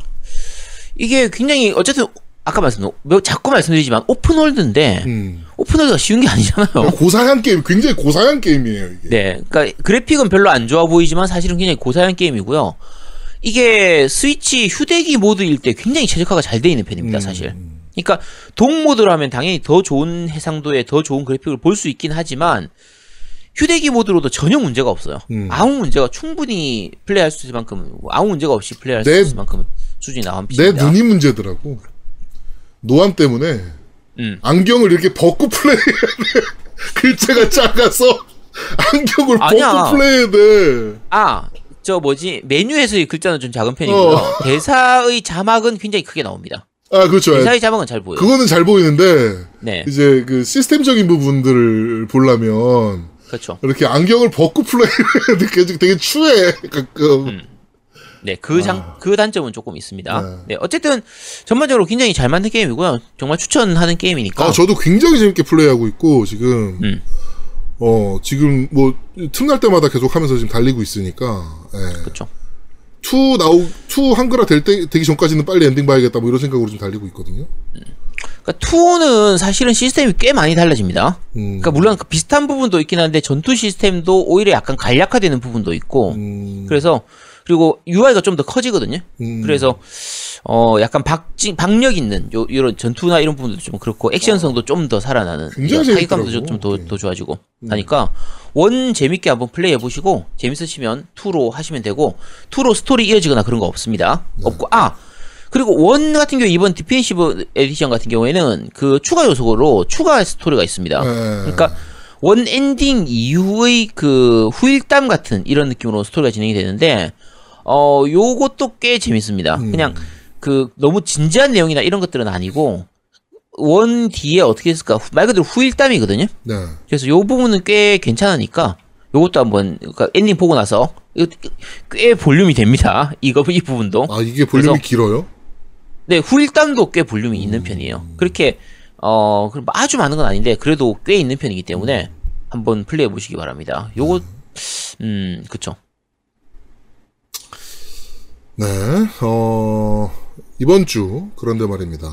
이게 굉장히 어쨌든 아까 말씀 몇 자꾸 말씀드리지만 오픈월드인데 음. 오픈월드가 쉬운 게 아니잖아요. 고사양 게임, 굉장히 고사양 게임이에요 이게. 네, 그러니까 그래픽은 별로 안 좋아 보이지만 사실은 굉장히 고사양 게임이고요. 이게 스위치 휴대기 모드일 때 굉장히 최적화가 잘 돼 있는 편입니다, 음. 사실. 그러니까 동 모드로 하면 당연히 더 좋은 해상도에 더 좋은 그래픽을 볼 수 있긴 하지만 휴대기 모드로도 전혀 문제가 없어요. 음. 아무 문제가 충분히 플레이할 수 있을 만큼 아무 문제가 없이 플레이할 수 내- 있을 만큼 수준이 나온 내. 눈이 문제더라고. 노안 때문에 음. 안경을 이렇게 벗고 플레이해야 돼. 글자가 작아서 안경을 아니야. 벗고 플레이해야 돼. 아, 저 뭐지 메뉴에서의 글자는 좀 작은 편이고요. 어. 대사의 자막은 굉장히 크게 나옵니다. 아 그렇죠. 대사의 자막은 잘 보여요. 그거는 잘 보이는데 네, 이제 그 시스템적인 부분들을 보려면 그렇죠. 이렇게 안경을 벗고 플레이해야 돼. 되게, 되게 추해 가끔. 음. 네, 그 장, 그 단점은 조금 있습니다. 아. 네. 네. 어쨌든, 전반적으로 굉장히 잘 만든 게임이고요. 정말 추천하는 게임이니까. 아, 저도 굉장히 재밌게 플레이하고 있고, 지금, 음. 어, 지금 뭐, 틈날 때마다 계속 하면서 지금 달리고 있으니까, 예. 그렇죠. 2 나오, 2 한글화 될 때, 되기 전까지는 빨리 엔딩 봐야겠다, 뭐 이런 생각으로 좀 달리고 있거든요. 그러니까 2는 사실은 시스템이 꽤 많이 달라집니다. 음. 그러니까 물론 그 비슷한 부분도 있긴 한데 전투 시스템도 오히려 약간 간략화되는 부분도 있고 음, 그래서 그리고 UI가 좀 더 커지거든요. 음. 그래서 어 약간 박진 박력 있는 요 이런 전투나 이런 부분도 좀 그렇고 액션성도 좀 더 살아나는 타격감도 재밌더라고. 좀더 네. 더 좋아지고 하니까 one 재밌게 한번 플레이해 보시고 재밌으시면 2로 하시면 되고 2로 스토리 이어지거나 그런 거 없습니다. 네. 없고 아 그리고 one 같은 경우 이번 Definitive Edition 같은 경우에는 그 추가 요소로 추가 스토리가 있습니다. 예. 그러니까 one 엔딩 이후의 그 후일담 같은 이런 느낌으로 스토리가 진행이 되는데 어 요것도 꽤 재밌습니다. 음. 그냥 그 너무 진지한 내용이나 이런 것들은 아니고 one 뒤에 어떻게 했을까 말 그대로 후일담이거든요. 네. 그래서 요 부분은 꽤 괜찮으니까 요것도 한번 그러니까 엔딩 보고 나서 꽤 볼륨이 됩니다. 이거 이 부분도. 아, 이게 볼륨이 길어요? 네, 후일담도 꽤 볼륨이 있는 편이에요. 그렇게 어 아주 많은 건 아닌데 그래도 꽤 있는 편이기 때문에 한번 플레이해 보시기 바랍니다. 요거 음 그쵸. 네, 어, 이번 주, 그런데 말입니다.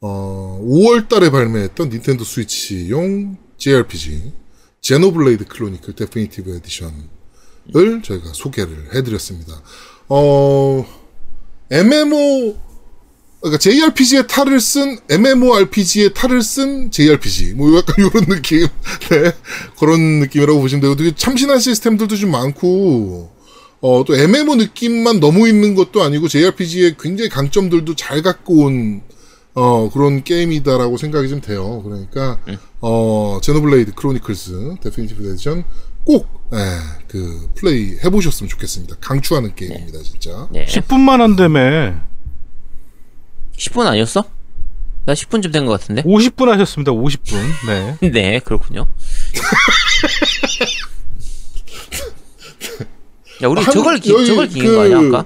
어, 5월 달에 발매했던 닌텐도 스위치용 JRPG, Xenoblade Chronicles Definitive Edition을 저희가 소개를 해드렸습니다. 어, MMO, 그러니까 JRPG의 탈을 쓴, MMORPG의 탈을 쓴 JRPG. 뭐 약간 이런 느낌. 네. 그런 느낌이라고 보시면 되고, 되게 참신한 시스템들도 좀 많고, 어, 또 MMO 느낌만 너무 있는 것도 아니고 JRPG의 굉장히 강점들도 잘 갖고 온, 어, 그런 게임이다라고 생각이 좀 돼요. 그러니까, 어, Xenoblade Chronicles Definitive Edition 꼭, 예, 그, 플레이 해 보셨으면 좋겠습니다. 강추하는 게임입니다, 진짜. 네. 10분만 한다며. 10분 아니었어? 나 10분쯤 된 것 같은데. 50분 하셨습니다. 50분. 네. 네, 그렇군요. 야, 우리 한- 저걸 기, 저걸 기긴 그- 거 아니야, 아까?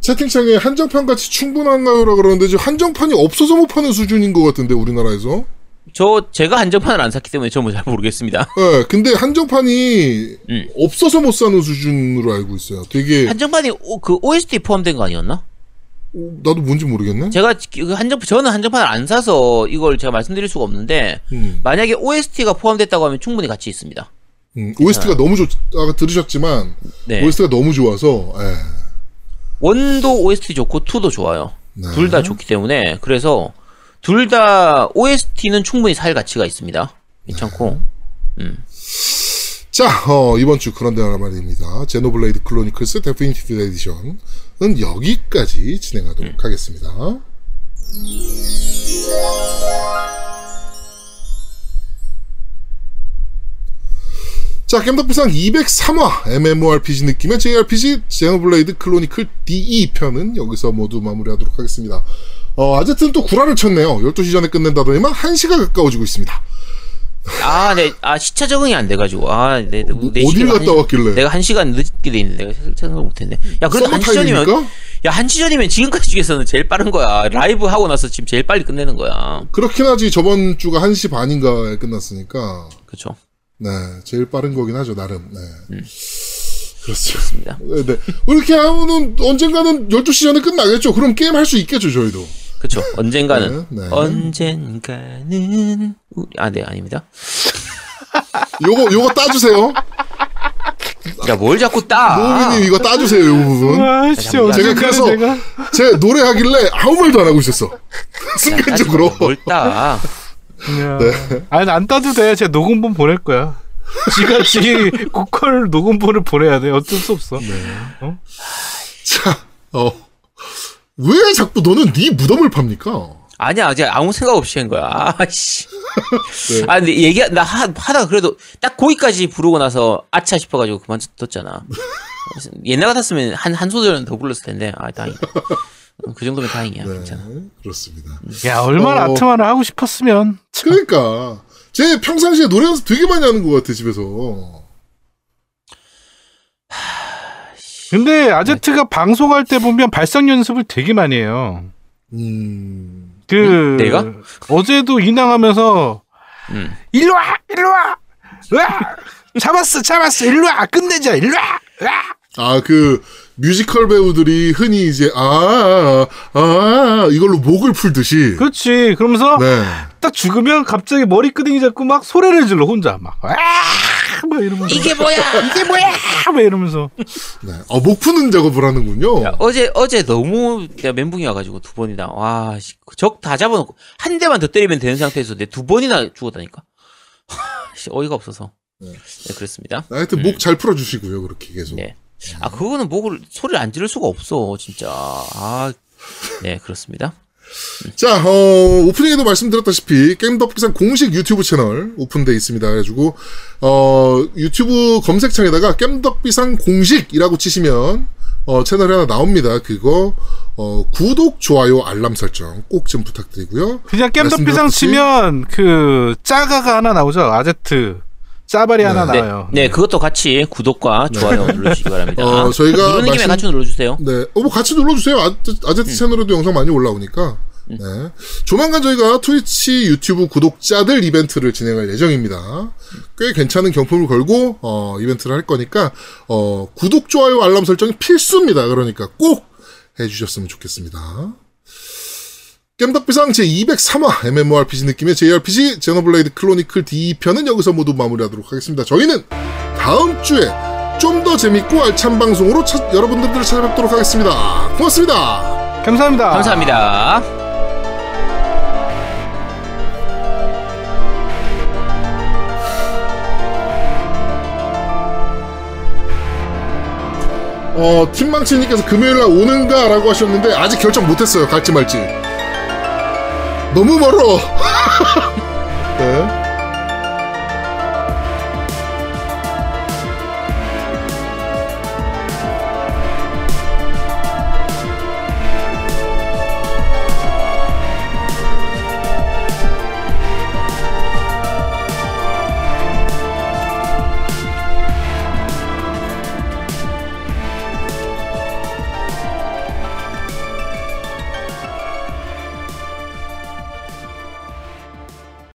채팅창에 한정판 같이 충분한가요라 그러는데 지금 한정판이 없어서 못 파는 수준인 것 같은데 우리나라에서. 저 제가 한정판을 안 샀기 때문에 저는 잘 모르겠습니다. 예, 근데 한정판이 음. 없어서 못 사는 수준으로 알고 있어요. 되게 한정판이 오, 그 OST 포함된 거 아니었나? 어, 나도 뭔지 모르겠네. 제가 그 한정 저는 한정판을 안 사서 이걸 제가 말씀드릴 수가 없는데 음, 만약에 OST가 포함됐다고 하면 충분히 가치 있습니다. 음, OST가 너무 좋, 아까 들으셨지만, 네. OST가 너무 좋아서, 예. one도 OST 좋고 2도 좋아요. 네. 둘다 좋기 때문에 그래서 둘 다 OST는 충분히 살 가치가 있습니다. 괜찮고 자, 어, 이번 주 그런데 말입니다. Xenoblade Chronicles Definitive Edition은 여기까지 진행하도록 하겠습니다. 자, 겜덕비상 203화 MMORPG 느낌의 JRPG 제노블레이드 클로니클 DE 편은 여기서 모두 마무리하도록 하겠습니다. 어, 아제트는 또 구라를 쳤네요. 12시 전에 끝낸다더니만 1시가 가까워지고 있습니다. 아, 네, 아 시차 적응이 안 돼가지고 아, 네, 네, 내 어딜 갔다 한- 왔길래? 내가 한 시간 늦게 돼 있는데 내가 생각을 못했네. 야, 그래도 서머 한 시전이면 타임입니까? 야, 한 시전이면 지금까지 중에서는 제일 빠른 거야. 라이브 하고 나서 지금 제일 빨리 끝내는 거야. 그렇긴 하지. 저번 주가 1시 반인가에 끝났으니까. 그렇죠. 네, 제일 빠른 거긴 하죠, 나름. 네. 음. 그렇습니다. 네, 네. 이렇게 하면은 언젠가는 12시 전에 끝나겠죠. 그럼 게임 할 수 있겠죠, 저희도. 그렇죠. 언젠가는 네, 네. 언젠가는 우리- 아, 네, 아닙니다. 요거, 요거 따주세요. 야, 뭘 자꾸 따? 노우미님 이거 따주세요, 요 부분. 와, 씨, 제가 어제까지 그래서 내가 제 노래하길래 아무 말도 안 하고 있었어. 순간적으로. 뭘 따? 네. 아니 안 따도 돼. 제가 녹음본 보낼 거야. 지가 지 고퀄 녹음본을 보내야 돼. 어쩔 수 없어. 자, 어. 왜 자꾸 너는 네 무덤을 팝니까? 아니야, 제가 아무 생각 없이 한 거야. 아씨. 네. 아, 근데 얘기, 나 하, 하다가 그래도 딱 거기까지 부르고 나서 아차 싶어가지고 그만뒀잖아. 옛날 같았으면 한, 한 소절은 더 불렀을 텐데, 아, 다행이다. 그 정도면 다행이야. 네, 괜찮아. 그렇습니다. 야 얼마나 어. 아트만을 하고 싶었으면. 참. 그러니까 제 평상시에 노래 연습 되게 많이 하는 것 같아 집에서. 근데 아제트가 방송할 때 보면 발성 연습을 되게 많이 해요. 음. 그 응? 내가? 어제도 인왕하면서 음. 일로 와, 일로 와, 와, 잡았어, 잡았어, 일로 와, 끝내자, 일로 와, 와. 아그 뮤지컬 배우들이 흔히 이제 아, 아, 아 이걸로 목을 풀듯이. 그렇지. 그러면서 네. 딱 죽으면 갑자기 머리 끄댕이 잡고 막 소리를 질러 혼자 막, 와, 막 이러면서 이게 뭐야? 이게 뭐야, 막 이러면서 네. 아, 목 푸는 작업을 하는군요. 야, 어제, 어제 너무 내가 멘붕이 와가지고 두 번이나. 와, 적 다 잡아놓고 한 대만 더 때리면 되는 상태에서 내 두 번이나 죽었다니까. 씨, 어이가 없어서. 네. 네, 그렇습니다. 하여튼 목 잘 풀어주시고요 그렇게 계속. 네. 아, 그거는 목을, 소리를 안 지를 수가 없어, 진짜. 아, 네, 그렇습니다. 자, 어, 오프닝에도 말씀드렸다시피 게임덕비상 공식 유튜브 채널 오픈돼 있습니다. 그래가지고 어, 유튜브 검색창에다가 게임덕비상 공식이라고 치시면 어, 채널이 하나 나옵니다. 그거 어, 구독, 좋아요, 알람 설정 꼭 좀 부탁드리고요. 그냥 깸덕비상 말씀드렸듯이- 치면 그 짜가가 하나 나오죠. 아제트 짜발이 하나 네, 나와요. 네, 그것도 같이 구독과 좋아요 눌러주시기 바랍니다. 어, 저희가 누르는 김에 말씀- 같이 눌러주세요. 네, 어, 뭐 같이 눌러주세요. 아, 아제트 채널에도 영상 많이 올라오니까. 네. 조만간 저희가 트위치 유튜브 구독자들 이벤트를 진행할 예정입니다. 꽤 괜찮은 경품을 걸고, 어, 이벤트를 할 거니까, 어, 구독, 좋아요, 알람 설정이 필수입니다. 그러니까 꼭 해주셨으면 좋겠습니다. 겜덕비상 제203화 MMORPG 느낌의 JRPG 제노블레이드 클로니클 D편은 여기서 모두 마무리하도록 하겠습니다. 저희는 다음 주에 좀 더 재밌고 알찬 방송으로 차- 여러분들을 찾아뵙도록 하겠습니다. 고맙습니다. 감사합니다. 감사합니다. 어, 팀망치님께서 금요일날 오는가 라고 하셨는데 아직 결정 못했어요. 갈지 말지. 너무 멀어. 네.